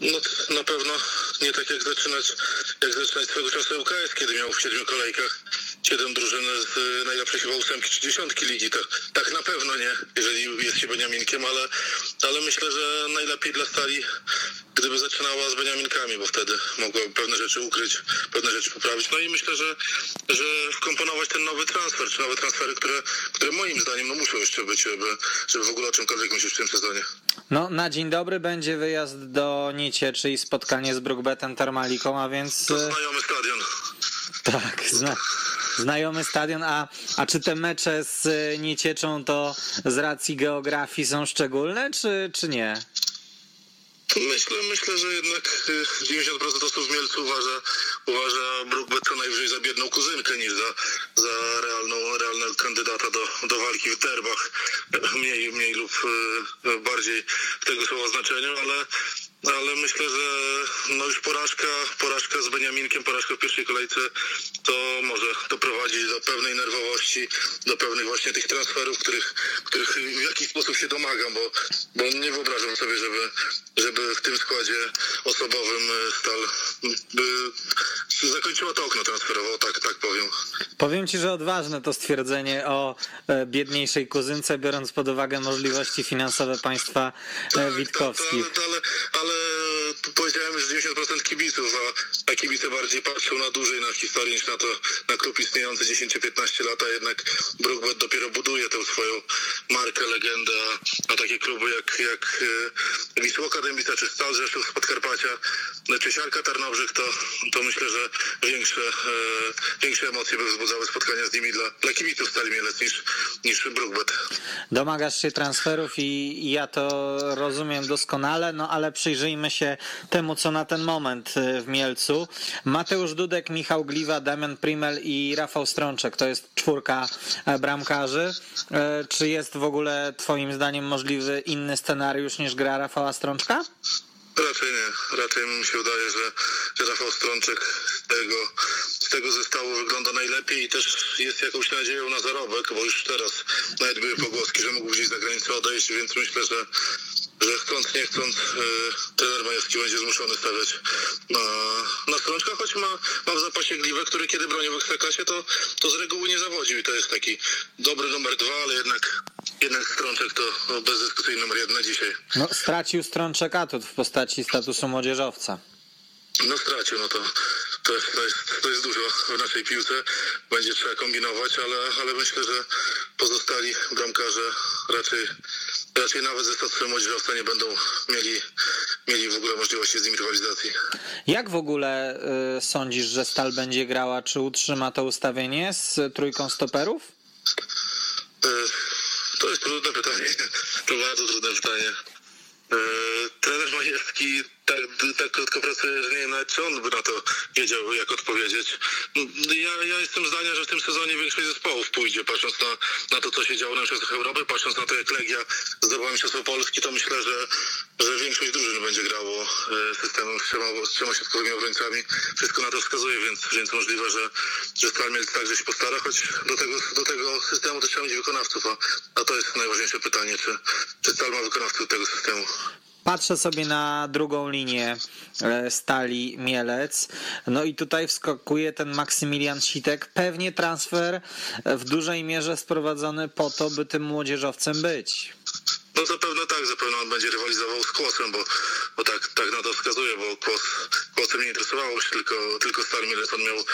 No na pewno nie tak jak zaczynać, jak zaczynać swego czasu UKS, kiedy miał w siedmiu kolejkach siedem drużyn z y, najlepszej chyba ósemki czy dziesiątki ligi. To, tak na pewno nie, jeżeli jest się Beniaminkiem, ale, ale myślę, że najlepiej dla Stali, gdyby zaczynała z Beniaminkami, bo wtedy mogłaby pewne rzeczy ukryć, pewne rzeczy poprawić. No i myślę, że, że wkomponować ten nowy transfer, czy nowe transfery, które, które moim zdaniem no, muszą jeszcze być, żeby, żeby w ogóle o czymkolwiek myśleć w tym sezonie. No, na dzień dobry będzie wyjazd do Nicie, czyli spotkanie z Brookbetem Termaliką, a więc... To e, znajomy stadion. Tak, zna, znajomy stadion, a, a czy te mecze z e, Nicieczą to z racji geografii są szczególne, czy, czy nie? Myślę, myślę, że jednak y, 90% osób w Mielcu uważa, uważa Brookbet co najwyżej za biedną kuzynkę niż za, za realną, realnego kandydata do, do walki w derbach. Mniej, mniej lub y, bardziej w tego słowa znaczeniu, ale, ale myślę, że no już porażka, porażka z Beniaminkiem, porażka w pierwszej kolejce to może doprowadzić do pewnej nerwowości, do pewnych właśnie tych transferów, których, których w jakiś sposób się domagam, bo, bo nie wyobrażam sobie, żeby, żeby w tym składzie osobowym e, Stal by zakończyła to okno transferowe, tak, tak powiem. Powiem ci, że odważne to stwierdzenie o e, biedniejszej kuzynce, biorąc pod uwagę możliwości finansowe państwa e, Witkowskich. Tak, ale, ale, ale tu powiedziałem już 90% kibiców, a, a kibice bardziej patrzą na dłużej na historię niż na to, na klub istniejący 10-15 lat, a jednak Brookbet dopiero buduje tę swoją markę, legendę, a, a takie kluby jak, jak e, Wisłoka Dębica, czy Stal Rzeszów z Podkarpacia, czy Siarka Tarnobrzeg, to, to myślę, że większe, e, większe emocje by wzbudzały spotkania z nimi dla, dla kibiców Stali Mielec niż, niż Brookbet. Domagasz się transferów i i ja to rozumiem doskonale, no ale przyjrzyjmy się temu, co na ten moment y, w Mielcu. Mateusz Dudek, Michał Gliwa, Damian Primel i Rafał Strączek. To jest czwórka e, bramkarzy. E, Czy jest w ogóle twoim zdaniem możliwy inny scenariusz niż gra Rafała Strączka? Raczej nie. Raczej mi się wydaje, że, że Rafał Strączek z tego, z tego zestawu wygląda najlepiej i też jest jakąś nadzieją na zarobek, bo już teraz nawet były pogłoski, że mógł gdzieś za granicę odejść, więc myślę, że, że chcąc nie chcąc e, trener Majewski będzie zmuszony stawiać na, na Strączka, choć ma, ma w zapasie Gliwę, który kiedy bronił w Ekstraklasie, to, to z reguły nie zawodził i to jest taki dobry numer dwa, ale jednak, jednak Strączek to no, bezdyskusyjny numer jeden dzisiaj. No, stracił Strączek atut w postaci statusu młodzieżowca. No stracił, no to, to, jest, to, jest, to jest dużo w naszej piłce. Będzie trzeba kombinować, ale, ale myślę, że pozostali bramkarze raczej, raczej nawet ze statusem młodzieżowca nie będą mieli, mieli w ogóle możliwości z nim rywalizacji. Jak w ogóle y, sądzisz, że Stal będzie grała? Czy utrzyma to ustawienie z trójką stoperów? E, To jest trudne pytanie. To bardzo trudne pytanie. E, Trener Majewski tak, tak krótko pracuje, że nie wiem nawet czy on by na to wiedział, jak odpowiedzieć. Ja, ja jestem zdania, że w tym sezonie większość zespołów pójdzie, patrząc na, na to, co się działo na Mistrzostwach Europy, patrząc na to, jak Legia zdobyła Mistrzostwo Polski, to myślę, że, że większość drużyn będzie grało e, systemem z trzema, z trzema środkowymi obrońcami. Wszystko na to wskazuje, więc, więc możliwe, że, że Stal także się postara, choć do tego, do tego systemu to trzeba mieć wykonawców, a, a to jest najważniejsze pytanie, czy, czy Stal ma wykonawców tego systemu. Patrzę sobie na drugą linię e, stali Mielec. No i tutaj wskakuje ten Maksymilian Sitek. Pewnie transfer w dużej mierze sprowadzony po to, by tym młodzieżowcem być. No zapewne tak, zapewne on będzie rywalizował z Kłosem, bo, bo tak, tak na to wskazuje, bo Kłos, Kłosem nie interesowało się tylko, tylko Mielec. On miał,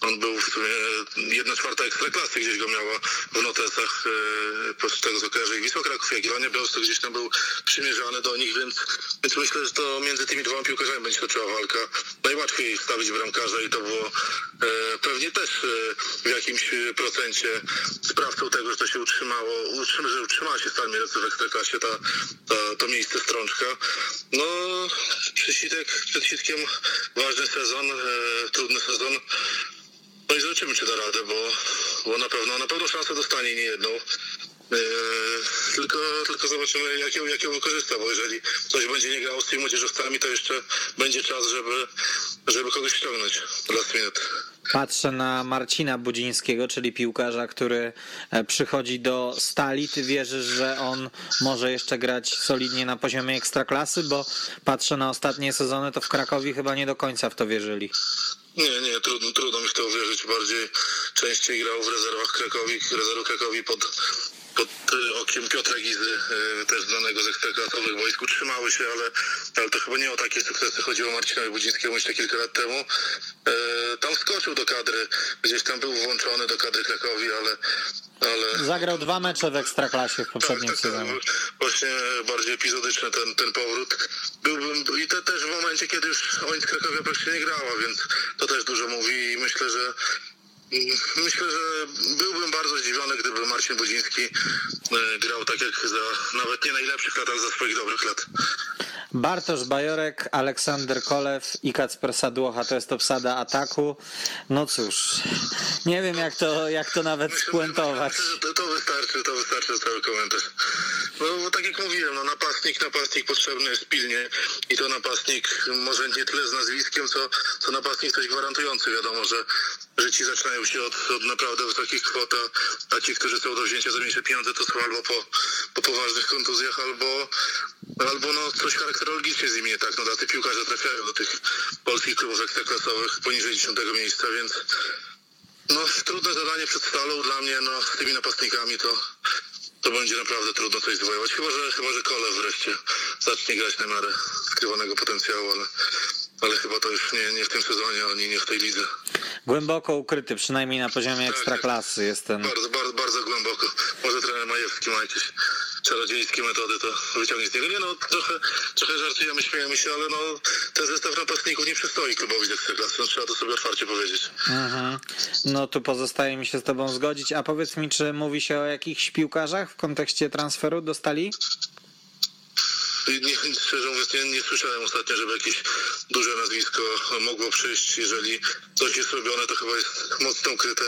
on był w sumie jedna czwarta ekstraklasy gdzieś go miała w notesach, po tego co kojarzę i Wisła Kraków, Legia Białystok gdzieś tam był przymierzany do nich, więc, więc myślę, że to między tymi dwoma piłkarzami będzie toczyła walka. Najłatwiej stawić bramkarza i to było e, pewnie też e, w jakimś procencie sprawcą tego, że to się utrzymało, utrzyma, że utrzymała się Stal Mielec w ekstraklasie ta, ta, to miejsce strączka. No, przed, Sitek, przed Sitkiem ważny sezon, e, trudny sezon. No i zobaczymy, czy da radę, bo, bo na pewno na pewno szansę dostanie nie jedną. E, tylko, tylko zobaczymy, jak ją, jak ją wykorzysta, bo jeżeli coś będzie nie grało z tymi młodzieżowcami, to jeszcze będzie czas, żeby, żeby kogoś ściągnąć last minute. Patrzę na Marcina Budzińskiego, czyli piłkarza, który e, przychodzi do stali. Ty wierzysz, że on może jeszcze grać solidnie na poziomie ekstraklasy, bo patrzę na ostatnie sezony, to w Krakowie chyba nie do końca w to wierzyli. Nie, nie, trudno, trudno mi w to uwierzyć. Bardziej częściej grał w rezerwach Krakowi, rezerwu Krakowi pod, pod okiem Piotra Gizy, y, też znanego z ekstraklasowych wojsk. Utrzymały się, ale, ale to chyba nie o takie sukcesy chodziło Marcinowi Budzińskiemu jeszcze kilka lat temu. E, Tam wskoczył do kadry, gdzieś tam był włączony do kadry Krakowi, ale... ale... Zagrał dwa mecze w Ekstraklasie w poprzednim Tak, tak, tak. sezonie. Właśnie bardziej epizodyczny ten, ten powrót. Byłbym i to też w momencie, kiedy już Onic Krakowia praktycznie nie grała, więc to też dużo mówi i myślę, że Myślę, że byłbym bardzo zdziwiony, gdyby Marcin Budziński e, grał tak jak za nawet nie najlepszych lat, ale za swoich dobrych lat. Bartosz Bajorek, Aleksander Kolew i Kacper Sadłocha to jest obsada ataku. No cóż, nie wiem jak to, jak to nawet spuentować. To, to wystarczy, to wystarczy cały komentarz. No tak jak mówiłem, no napastnik, napastnik potrzebny jest pilnie i to napastnik może nie tyle z nazwiskiem, co, co napastnik coś gwarantujący. Wiadomo, że, że ci zaczynają się od, od naprawdę wysokich kwot, a ci, którzy są do wzięcia za mniejsze pieniądze, to są albo po, po poważnych kontuzjach, albo, albo no coś charakterologicznie z nimi nie tak. No tacy piłkarze trafiają do tych polskich klubów ekstraklasowych poniżej 10 miejsca, więc no, trudne zadanie przed Stalą dla mnie, no, z tymi napastnikami to, to będzie naprawdę trudno coś zwojować. Chyba, że, chyba, że Kole wreszcie zacznie grać na miarę skrywanego potencjału, ale, ale chyba to już nie, nie w tym sezonie, ani nie w tej lidze. Głęboko ukryty, przynajmniej na poziomie ekstraklasy jest ten. Bardzo, bardzo, bardzo głęboko. Może trener Majewski ma jakieś czarodziejskie metody, to wyciągnie z niego. Nie no, trochę, trochę żartujemy, śmiejemy się, ale no, ten zestaw napastników nie przystoi klubowi ekstraklasy, no, trzeba to sobie otwarcie powiedzieć. Mhm. No tu pozostaje mi się z tobą zgodzić. A powiedz mi, czy mówi się o jakichś piłkarzach w kontekście transferu do Stali? Nie, nie, szczerze mówiąc, nie, nie słyszałem ostatnio, żeby jakieś duże nazwisko mogło przyjść. Jeżeli coś jest robione, to chyba jest mocno ukryte,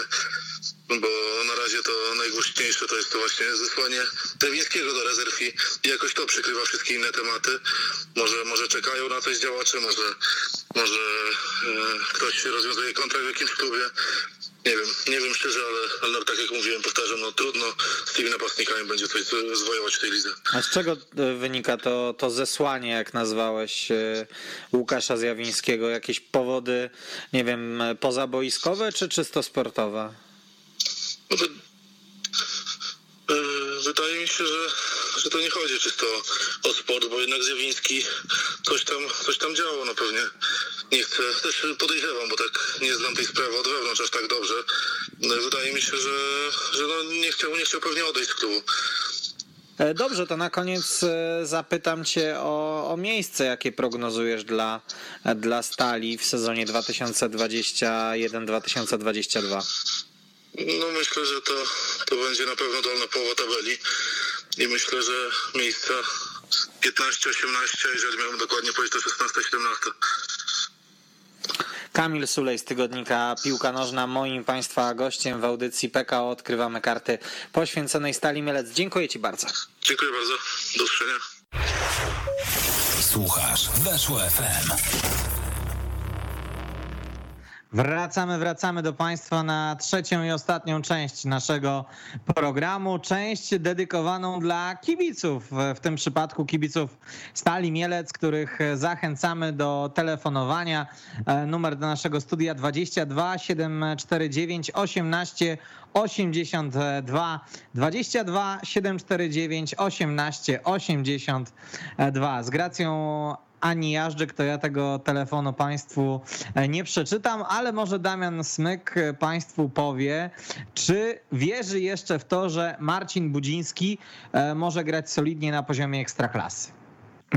bo na razie to najgłośniejsze to jest to właśnie zesłanie Tewińskiego do rezerw i jakoś to przykrywa wszystkie inne tematy. Może, może czekają na coś działacze, może, może e, ktoś rozwiązuje kontrakt w jakimś klubie. Nie wiem, nie wiem szczerze, ale, ale tak jak mówiłem, powtarzam, no trudno z tymi napastnikami będzie coś zwojować w tej lidze. A z czego e, wynika to, to zesłanie, jak nazwałeś e, Łukasza Zjawińskiego? Jakieś powody, nie wiem, e, pozaboiskowe czy czysto sportowe? E, wydaje mi się, że, że to nie chodzi czysto o, o sport, bo jednak Zjawiński coś tam, coś tam działo, no pewnie nie chcę, też podejrzewam, bo tak nie znam tej sprawy od wewnątrz aż tak dobrze. No, wydaje mi się, że, że no nie, chciał, nie chciał pewnie odejść z klubu. E, Dobrze, to na koniec e, zapytam Cię o, o miejsce, jakie prognozujesz dla, dla Stali w sezonie 2021-2022. No myślę, że to, to będzie na pewno dolna połowa tabeli i myślę, że miejsca 15-18, jeżeli miałbym dokładnie powiedzieć, to 16-17. Kamil Sulej z tygodnika Piłka Nożna, moim Państwa gościem w audycji PKO Odkrywamy Karty poświęconej Stali Mielec. Dziękuję Ci bardzo. Dziękuję bardzo. Do usłyszenia. Słuchasz Weszło FM. Wracamy, wracamy do Państwa na trzecią i ostatnią część naszego programu. Część dedykowaną dla kibiców, w tym przypadku kibiców Stali Mielec, których zachęcamy do telefonowania. E, Numer do naszego studia 22 749 18 82 22 749 18 82. Z gracją ani Jażdżyk, to ja tego telefonu Państwu e, nie przeczytam, ale może Damian Smyk e, Państwu powie, czy wierzy jeszcze w to, że Marcin Budziński e, może grać solidnie na poziomie ekstraklasy.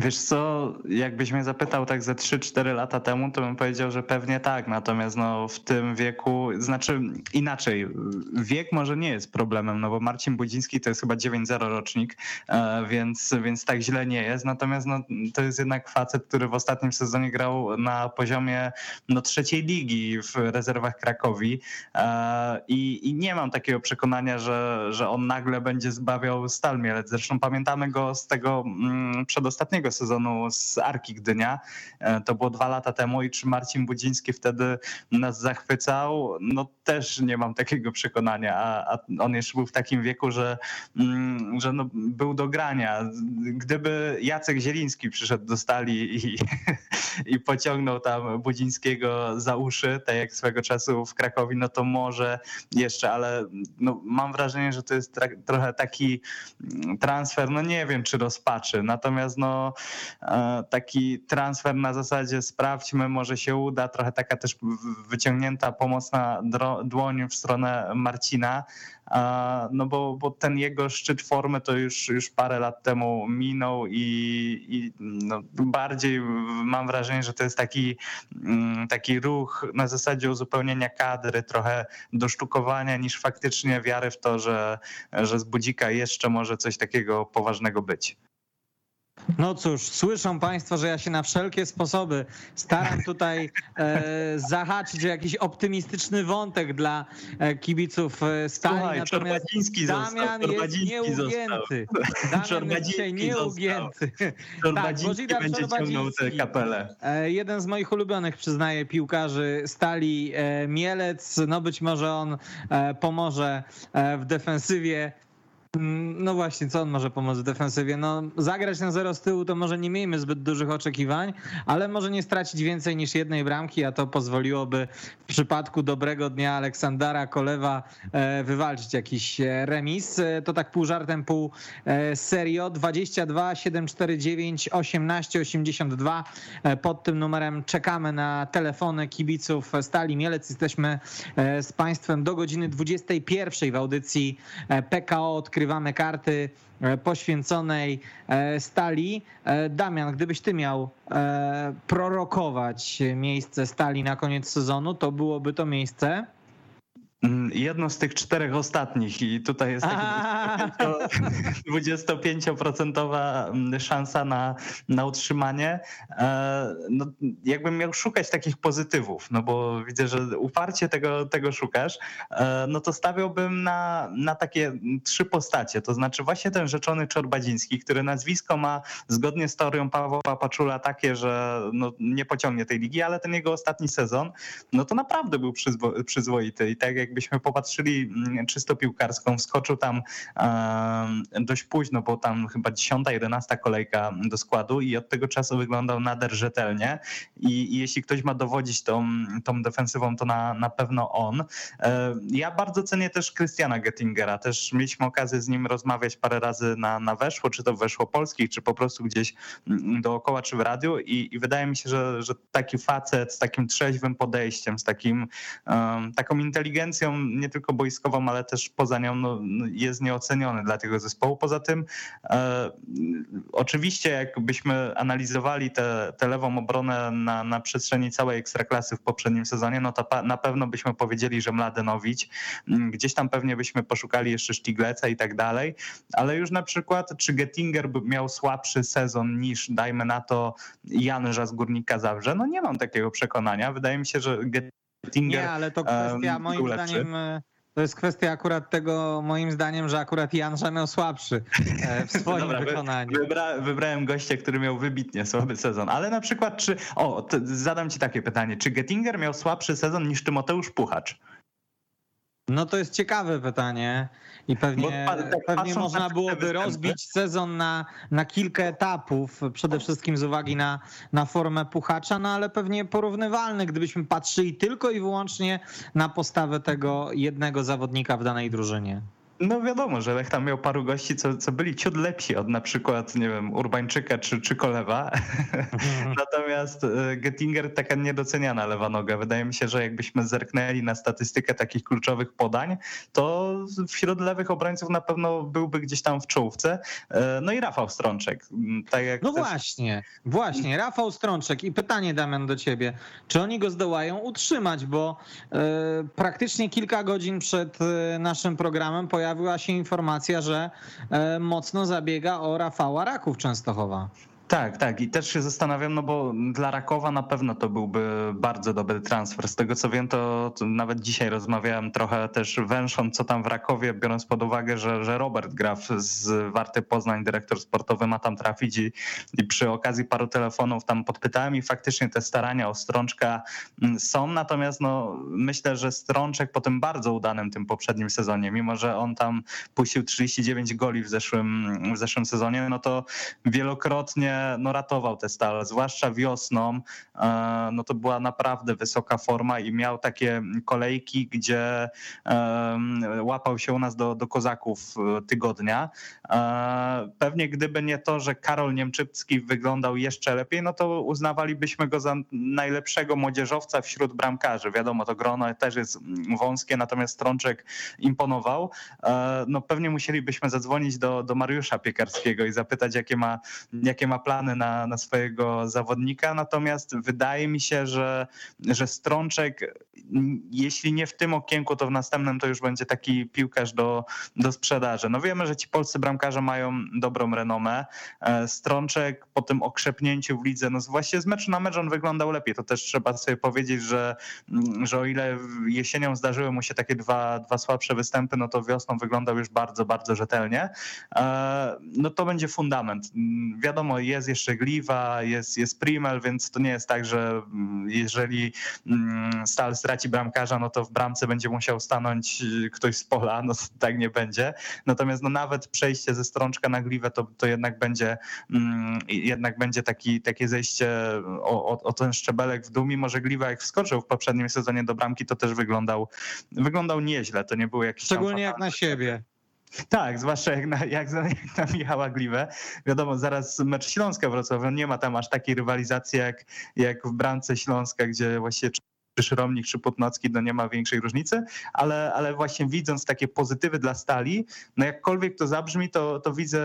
Wiesz co, jakbyś mnie zapytał tak ze 3-4 lata temu, to bym powiedział, że pewnie tak. Natomiast no, w tym wieku, znaczy inaczej, wiek może nie jest problemem, no bo Marcin Budziński to jest chyba 9-0 rocznik, e, więc, więc tak źle nie jest. Natomiast no, to jest jednak facet, który w ostatnim sezonie grał na poziomie no, trzeciej ligi w rezerwach Krakowi e, i, i nie mam takiego przekonania, że, że on nagle będzie zbawiał Stal Mielec. Zresztą pamiętamy go z tego mm, przedostatniego poprzedniego sezonu z Arki Gdynia. E, To było dwa lata temu i czy Marcin Budziński wtedy nas zachwycał? No też nie mam takiego przekonania, a, a on jeszcze był w takim wieku, że, mm, że no, był do grania. Gdyby Jacek Zieliński przyszedł do stali i, i pociągnął tam Budzińskiego za uszy, tak jak swego czasu w Krakowie, no to może jeszcze, ale no, mam wrażenie, że to jest trochę taki mm, transfer, no nie wiem, czy rozpaczy. Natomiast no, taki transfer na zasadzie sprawdźmy, może się uda, trochę taka też wyciągnięta pomocna dłoń w stronę Marcina, a, no bo, bo ten jego szczyt formy to już, już parę lat temu minął i, i no bardziej mam wrażenie, że to jest taki, mm, taki ruch na zasadzie uzupełnienia kadry, trochę dosztukowania niż faktycznie wiary w to, że, że z Budzika jeszcze może coś takiego poważnego być. No cóż, słyszą Państwo, że ja się na wszelkie sposoby staram tutaj e, zahaczyć o jakiś optymistyczny wątek dla e, kibiców e, Stali, Słuchaj, natomiast Czorbadziński został, Damian jest Czorbadziński został. nieugięty. Damian jest dzisiaj nieugięty. Czorbadziński Bożidar będzie ciągnął tę kapelę. E, Jeden z moich ulubionych, przyznaję, piłkarzy Stali Mielec. No być może on pomoże w defensywie. Mm, No właśnie, co on może pomóc w defensywie? No, zagrać na zero z tyłu to może nie miejmy zbyt dużych oczekiwań, ale może nie stracić więcej niż jednej bramki, a to pozwoliłoby w przypadku dobrego dnia Aleksandra Kolewa e, wywalczyć jakiś e, remis. E, To tak pół żartem, pół serio. 22 749 18 82. E, Pod tym numerem czekamy na telefony kibiców Stali Mielec. Jesteśmy z Państwem do godziny 21 w audycji PKO Odkrywamy Karty e, poświęconej e, Stali. E, Damian, gdybyś ty miał prorokować miejsce Stali na koniec sezonu, to byłoby to miejsce... Mm, Jedno z tych czterech ostatnich i tutaj jest taki A, 25% mm, szansa na, na utrzymanie. E, No, jakbym miał szukać takich pozytywów, no bo widzę, że uparcie tego, tego szukasz, e, no to stawiałbym na, na takie trzy postacie. To znaczy właśnie ten rzeczony Czorbadziński, który nazwisko ma zgodnie z teorią Pawła Paczula takie, że no, nie pociągnie tej ligi, ale ten jego ostatni sezon, no to naprawdę był przyzwo- przyzwoity i tak jakbyśmy popatrzyli mm, czysto piłkarską, wskoczył tam dość późno, bo tam chyba 10, 11 kolejka do składu i od tego czasu wyglądał nader rzetelnie. I, jeśli ktoś ma dowodzić tą, tą defensywą, to na, na pewno on. E, Ja bardzo cenię też Krystiana Gettingera, też mieliśmy okazję z nim rozmawiać parę razy na, na weszło, czy to weszło polskich, czy po prostu gdzieś mm, dookoła, czy w radiu. I, i wydaje mi się, że, że taki facet z takim trzeźwym podejściem, z takim, um, taką inteligencją nie tylko boiskową, ale też poza nią no, no, jest nieoceniony dla tego zespołu. Poza tym e, oczywiście jakbyśmy analizowali tę lewą obronę na, na przestrzeni całej ekstraklasy w poprzednim sezonie, no to pa, na pewno byśmy powiedzieli, że Mladenowicz, mm, gdzieś tam pewnie byśmy poszukali jeszcze Sztigleca i tak dalej, ale już na przykład czy Gettinger by miał słabszy sezon niż dajmy na to Janża z Górnika Zabrze? No nie mam takiego przekonania. Wydaje mi się, że Gettinger nie, ale to kwestia em, moim zdaniem... e, To jest kwestia akurat tego, moim zdaniem, że akurat Janża miał słabszy e, w swoim Dobra, wy- wykonaniu. Wybra, wybrałem gościa, który miał wybitnie słaby sezon, ale na przykład czy, o, zadam ci takie pytanie, czy Gettinger miał słabszy sezon niż Tymoteusz Puchacz? No to jest ciekawe pytanie i pewnie, tak pewnie można byłoby rozbić sezon na, na kilka etapów, przede wszystkim z uwagi na, na formę Puchacza, no ale pewnie porównywalny, gdybyśmy patrzyli tylko i wyłącznie na postawę tego jednego zawodnika w danej drużynie. No wiadomo, że Lech tam miał paru gości, co, co byli ciut lepsi od na przykład, nie wiem, Urbańczyka czy, czy Kolewa. Natomiast e, Gettinger taka niedoceniana lewa noga. Wydaje mi się, że jakbyśmy zerknęli na statystykę takich kluczowych podań, to wśród lewych obrońców na pewno byłby gdzieś tam w czołówce. E, No i Rafał Strączek. m, Tak jak No też... właśnie, właśnie. Rafał Strączek i pytanie Damian do ciebie. Czy oni go zdołają utrzymać, bo e, praktycznie kilka godzin przed naszym programem pojawiła się informacja, że e, mocno zabiega o Rafała Raków Częstochowa. Tak, tak. I też się zastanawiam, no bo dla Rakowa na pewno to byłby bardzo dobry transfer. Z tego co wiem, to, nawet dzisiaj rozmawiałem trochę też węsząc, co tam w Rakowie, biorąc pod uwagę, że, że Robert Graf z Warty Poznań, dyrektor sportowy, ma tam trafić i, i przy okazji paru telefonów tam podpytałem i faktycznie te starania o Strączka mm, są, natomiast no, myślę, że Strączek po tym bardzo udanym tym poprzednim sezonie, mimo że on tam puścił 39 goli w zeszłym, w zeszłym sezonie, no to wielokrotnie no, ratował tę stal, zwłaszcza wiosną, e, no to była naprawdę wysoka forma i miał takie kolejki, gdzie łapał się u nas do, do kozaków e, tygodnia. E, pewnie gdyby nie to, że Karol Niemczycki wyglądał jeszcze lepiej, no to uznawalibyśmy go za najlepszego młodzieżowca wśród bramkarzy. Wiadomo, to grono też jest wąskie, natomiast Strączek imponował. No pewnie musielibyśmy zadzwonić do, do Mariusza Piekarskiego i zapytać, jakie ma, jakie ma plany na, na swojego zawodnika, natomiast wydaje mi się, że, że Strączek, jeśli nie w tym okienku, to w następnym to już będzie taki piłkarz do, do sprzedaży. No wiemy, że ci polscy bramkarze mają dobrą renomę. E, Strączek po tym okrzepnięciu w lidze, no właśnie z meczu na mecz on wyglądał lepiej. To też trzeba sobie powiedzieć, że, że o ile jesienią zdarzyły mu się takie dwa, dwa słabsze występy, no to wiosną wyglądał już bardzo, bardzo rzetelnie. E, no to będzie fundament. Wiadomo, jest jeszcze Gliwa, jest, jest Primel, więc to nie jest tak, że mm, jeżeli mm, Stal straci bramkarza, no to w bramce będzie musiał stanąć y, ktoś z pola, no tak nie będzie. Natomiast no nawet przejście ze strączka na Gliwę to, to jednak będzie mm, jednak będzie taki, takie zejście o, o, o ten szczebelek w dół, mimo że Gliwa jak wskoczył w poprzednim sezonie do bramki, to też wyglądał, wyglądał nieźle, to nie było jakieś Szczególnie jak na siebie. Tak, zwłaszcza jak na, jak, na Michała Gliwę. Wiadomo, zaraz mecz Śląska Wrocław, nie ma tam aż takiej rywalizacji jak, jak w bramce Śląska, gdzie właśnie czy Szyromnik, czy Putnocki, no nie ma większej różnicy, ale, ale właśnie widząc takie pozytywy dla Stali, no jakkolwiek to zabrzmi, to, to widzę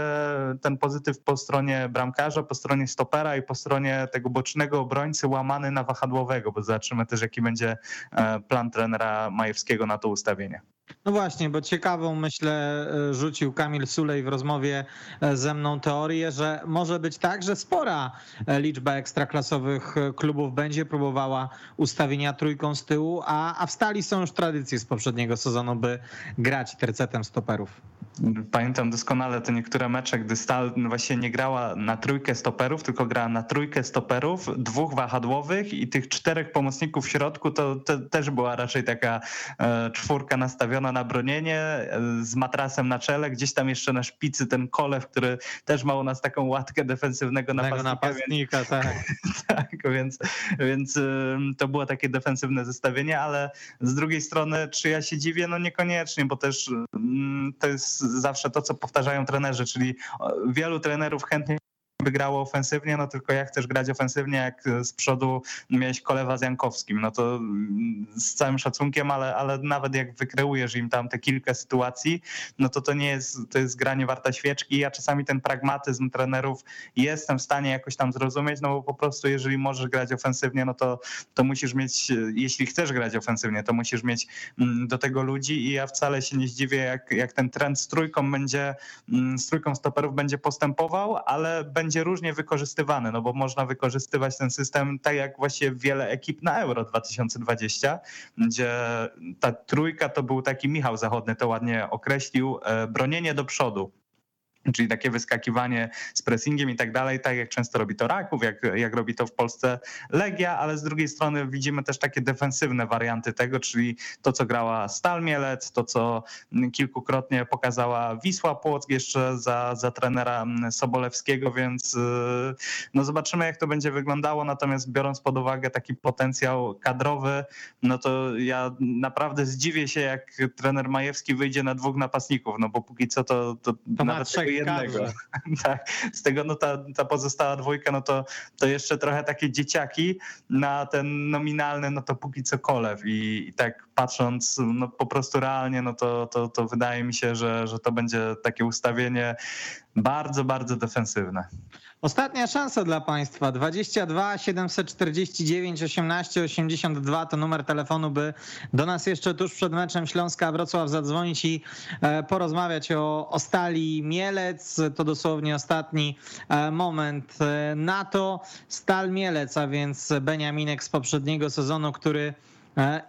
ten pozytyw po stronie bramkarza, po stronie stopera i po stronie tego bocznego obrońcy łamany na wahadłowego, bo zobaczymy też jaki będzie e, plan trenera Majewskiego na to ustawienie. No właśnie, bo ciekawą myślę e, rzucił Kamil Sulej w rozmowie e, ze mną teorię, że może być tak, że spora e, liczba ekstraklasowych klubów będzie próbowała ustawienia trójką z tyłu, a, a w stali są już tradycje z poprzedniego sezonu, by grać tercetem stoperów. Pamiętam doskonale te niektóre mecze, gdy Stal właśnie nie grała na trójkę stoperów, tylko grała na trójkę stoperów, dwóch wahadłowych i tych czterech pomocników w środku, to, to też była raczej taka e, czwórka nastawiona na bronienie e, z matrasem na czele, gdzieś tam jeszcze na szpicy ten Kolew, który też ma u nas taką łatkę defensywnego napastnika. napastnika więc, tak. tak, więc, więc e, to było takie defensywne zestawienie, ale z drugiej strony, czy ja się dziwię? No niekoniecznie, bo też mm, to jest zawsze to, co powtarzają trenerzy, czyli wielu trenerów chętnie wygrało ofensywnie, no tylko jak chcesz grać ofensywnie, jak z przodu miałeś Kolewa z Jankowskim, no to mm, z całym szacunkiem, ale, ale nawet jak wykreujesz im tam te kilka sytuacji, no to to nie jest, to jest granie warta świeczki. Ja czasami ten pragmatyzm trenerów jestem w stanie jakoś tam zrozumieć, no bo po prostu jeżeli możesz grać ofensywnie, no to, to musisz mieć, jeśli chcesz grać ofensywnie, to musisz mieć mm, do tego ludzi i ja wcale się nie zdziwię, jak, jak ten trend z trójką będzie, mm, z trójką stoperów będzie postępował, ale będzie będzie różnie wykorzystywany, no bo można wykorzystywać ten system tak jak właśnie wiele ekip na Euro 2020, gdzie ta trójka to był taki Michał Zachodny, to ładnie określił, e, bronienie do przodu czyli takie wyskakiwanie z pressingiem i tak dalej, tak jak często robi to Raków, jak, jak robi to w Polsce Legia, ale z drugiej strony widzimy też takie defensywne warianty tego, czyli to, co grała Stal Mielec, to, co kilkukrotnie pokazała Wisła Płock jeszcze za, za trenera Sobolewskiego, więc y, no zobaczymy, jak to będzie wyglądało, natomiast biorąc pod uwagę taki potencjał kadrowy, no to ja naprawdę zdziwię się, jak trener Majewski wyjdzie na dwóch napastników, no bo póki co to, to, to nawet jednego. tak, z tego no ta, ta pozostała dwójka, no to, to jeszcze trochę takie dzieciaki na ten nominalny, no to póki co kolew i, i tak patrząc no po prostu realnie, no to, to, to wydaje mi się, że, że to będzie takie ustawienie bardzo, bardzo defensywne. Ostatnia szansa dla Państwa. 22 749 18 82 to numer telefonu, by do nas jeszcze tuż przed meczem Śląska Wrocław zadzwonić i e, porozmawiać o, o Stali Mielec. To dosłownie ostatni e, moment e, na to. Stal Mielec, a więc Beniaminek z poprzedniego sezonu, który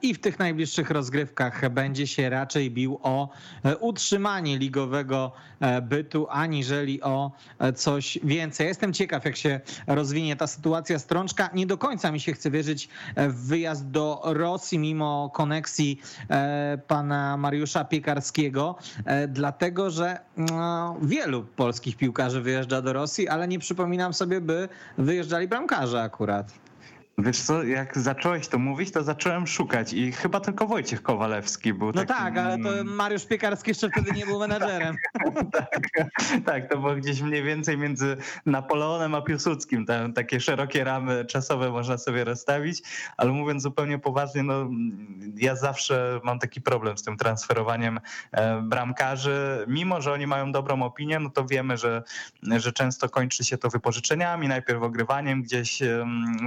i w tych najbliższych rozgrywkach będzie się raczej bił o e, utrzymanie ligowego e, bytu, aniżeli o coś więcej. Jestem ciekaw, jak się rozwinie ta sytuacja strączka. Nie do końca mi się chce wierzyć w wyjazd do Rosji, mimo koneksji pana Mariusza Piekarskiego, dlatego że no, wielu polskich piłkarzy wyjeżdża do Rosji, ale nie przypominam sobie, by wyjeżdżali bramkarze akurat. Wiesz co, jak zacząłeś to mówić, to zacząłem szukać i chyba tylko Wojciech Kowalewski był No takim... tak, ale to Mariusz Piekarski jeszcze wtedy nie był menadżerem. tak, tak, to było gdzieś mniej więcej między Napoleonem a Piłsudskim. Tam takie szerokie ramy czasowe można sobie rozstawić, ale mówiąc zupełnie poważnie, no ja zawsze mam taki problem z tym transferowaniem e, bramkarzy. Mimo, że oni mają dobrą opinię, no to wiemy, że, że często kończy się to wypożyczeniami, najpierw ogrywaniem gdzieś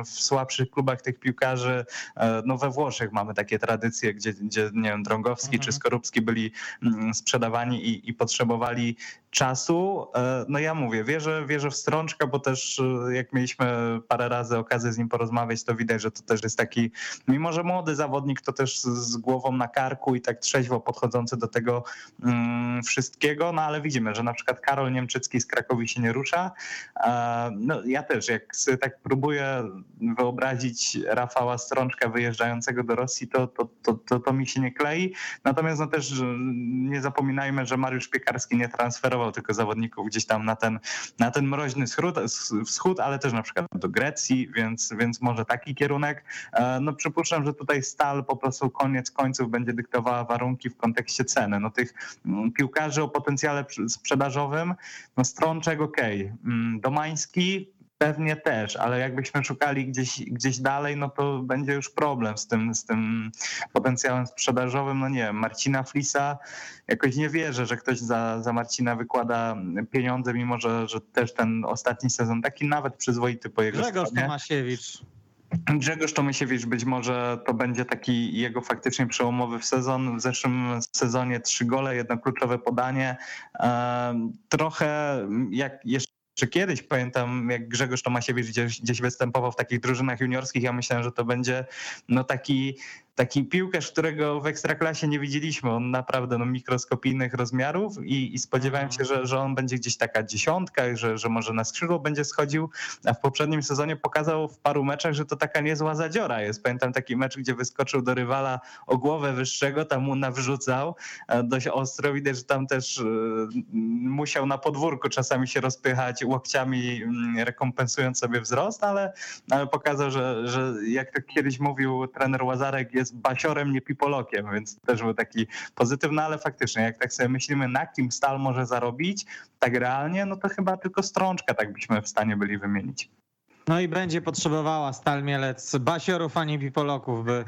w słabszych najlepszych klubach tych piłkarzy, e, no we Włoszech mamy takie tradycje, gdzie, gdzie nie wiem, Drągowski mhm. czy Skorupski byli mm, sprzedawani i, i potrzebowali czasu. E, no ja mówię, wierzę, wierzę w Strączka, bo też e, jak mieliśmy parę razy okazję z nim porozmawiać, to widać, że to też jest taki, mimo że młody zawodnik, to też z głową na karku i tak trzeźwo podchodzący do tego mm, wszystkiego, no ale widzimy, że na przykład Karol Niemczycki z Krakowi się nie rusza. No ja też, jak sobie tak próbuję wyobrazić Rafała Strączka wyjeżdżającego do Rosji, to, to, to, to, to mi się nie klei. Natomiast no też nie zapominajmy, że Mariusz Piekarski nie transferował tylko zawodników gdzieś tam na ten, na ten mroźny wschód, wschód, ale też na przykład do Grecji, więc, więc może taki kierunek. E, no przypuszczam, że tutaj Stal po prostu koniec końców będzie dyktowała warunki w kontekście ceny. No tych mm, piłkarzy o potencjale sprzedażowym, no Strączek ok, mm, Domański Pewnie też, ale jakbyśmy szukali gdzieś, gdzieś dalej, no to będzie już problem z tym, z tym potencjałem sprzedażowym. No nie wiem, Marcina Flisa jakoś nie wierzę, że ktoś za, za Marcina wykłada pieniądze, mimo że, że też ten ostatni sezon taki nawet przyzwoity po jego Grzegorz stronie. Tomasiewicz. Grzegorz Tomasiewicz być może to będzie taki jego faktycznie przełomowy w sezon. W zeszłym sezonie trzy gole, jedno kluczowe podanie. Trochę jak jeszcze czy kiedyś pamiętam, jak Grzegorz Tomasiewicz gdzieś, gdzieś występował w takich drużynach juniorskich, ja myślałem, że to będzie no taki taki piłkarz, którego w ekstraklasie nie widzieliśmy. On naprawdę no, mikroskopijnych rozmiarów i, i spodziewałem się, że, że on będzie gdzieś taka dziesiątka, że, że może na skrzydło będzie schodził, a w poprzednim sezonie pokazał w paru meczach, że to taka niezła zadziora jest. Pamiętam taki mecz, gdzie wyskoczył do rywala o głowę wyższego, tam mu nawrzucał dość ostro. Widać, że tam też e, musiał na podwórku czasami się rozpychać łokciami, mm, rekompensując sobie wzrost, ale, ale pokazał, że, że jak kiedyś mówił trener Łazarek, jest jest basiorem, nie pipolokiem, więc też był taki pozytywny, ale faktycznie, jak tak sobie myślimy, na kim Stal może zarobić, tak realnie, no to chyba tylko strączka tak byśmy w stanie byli wymienić. No i będzie potrzebowała Stal Mielec basiorów, a nie pipoloków, by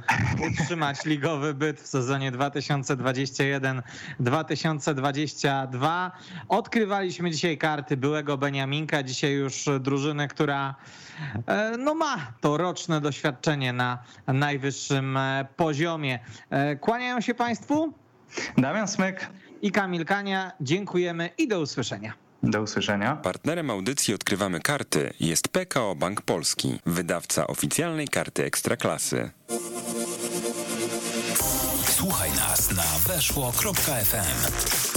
utrzymać ligowy byt w sezonie 2021-2022. Odkrywaliśmy dzisiaj karty byłego Beniaminka, dzisiaj już drużynę, która e, no ma to roczne doświadczenie na najwyższym e, poziomie. E, kłaniają się Państwu? Damian Smyk i Kamil Kania. Dziękujemy i do usłyszenia. Do usłyszenia. Partnerem audycji Odkrywamy Karty jest PKO Bank Polski, wydawca oficjalnej karty Ekstraklasy. Słuchaj nas na weszło.fm.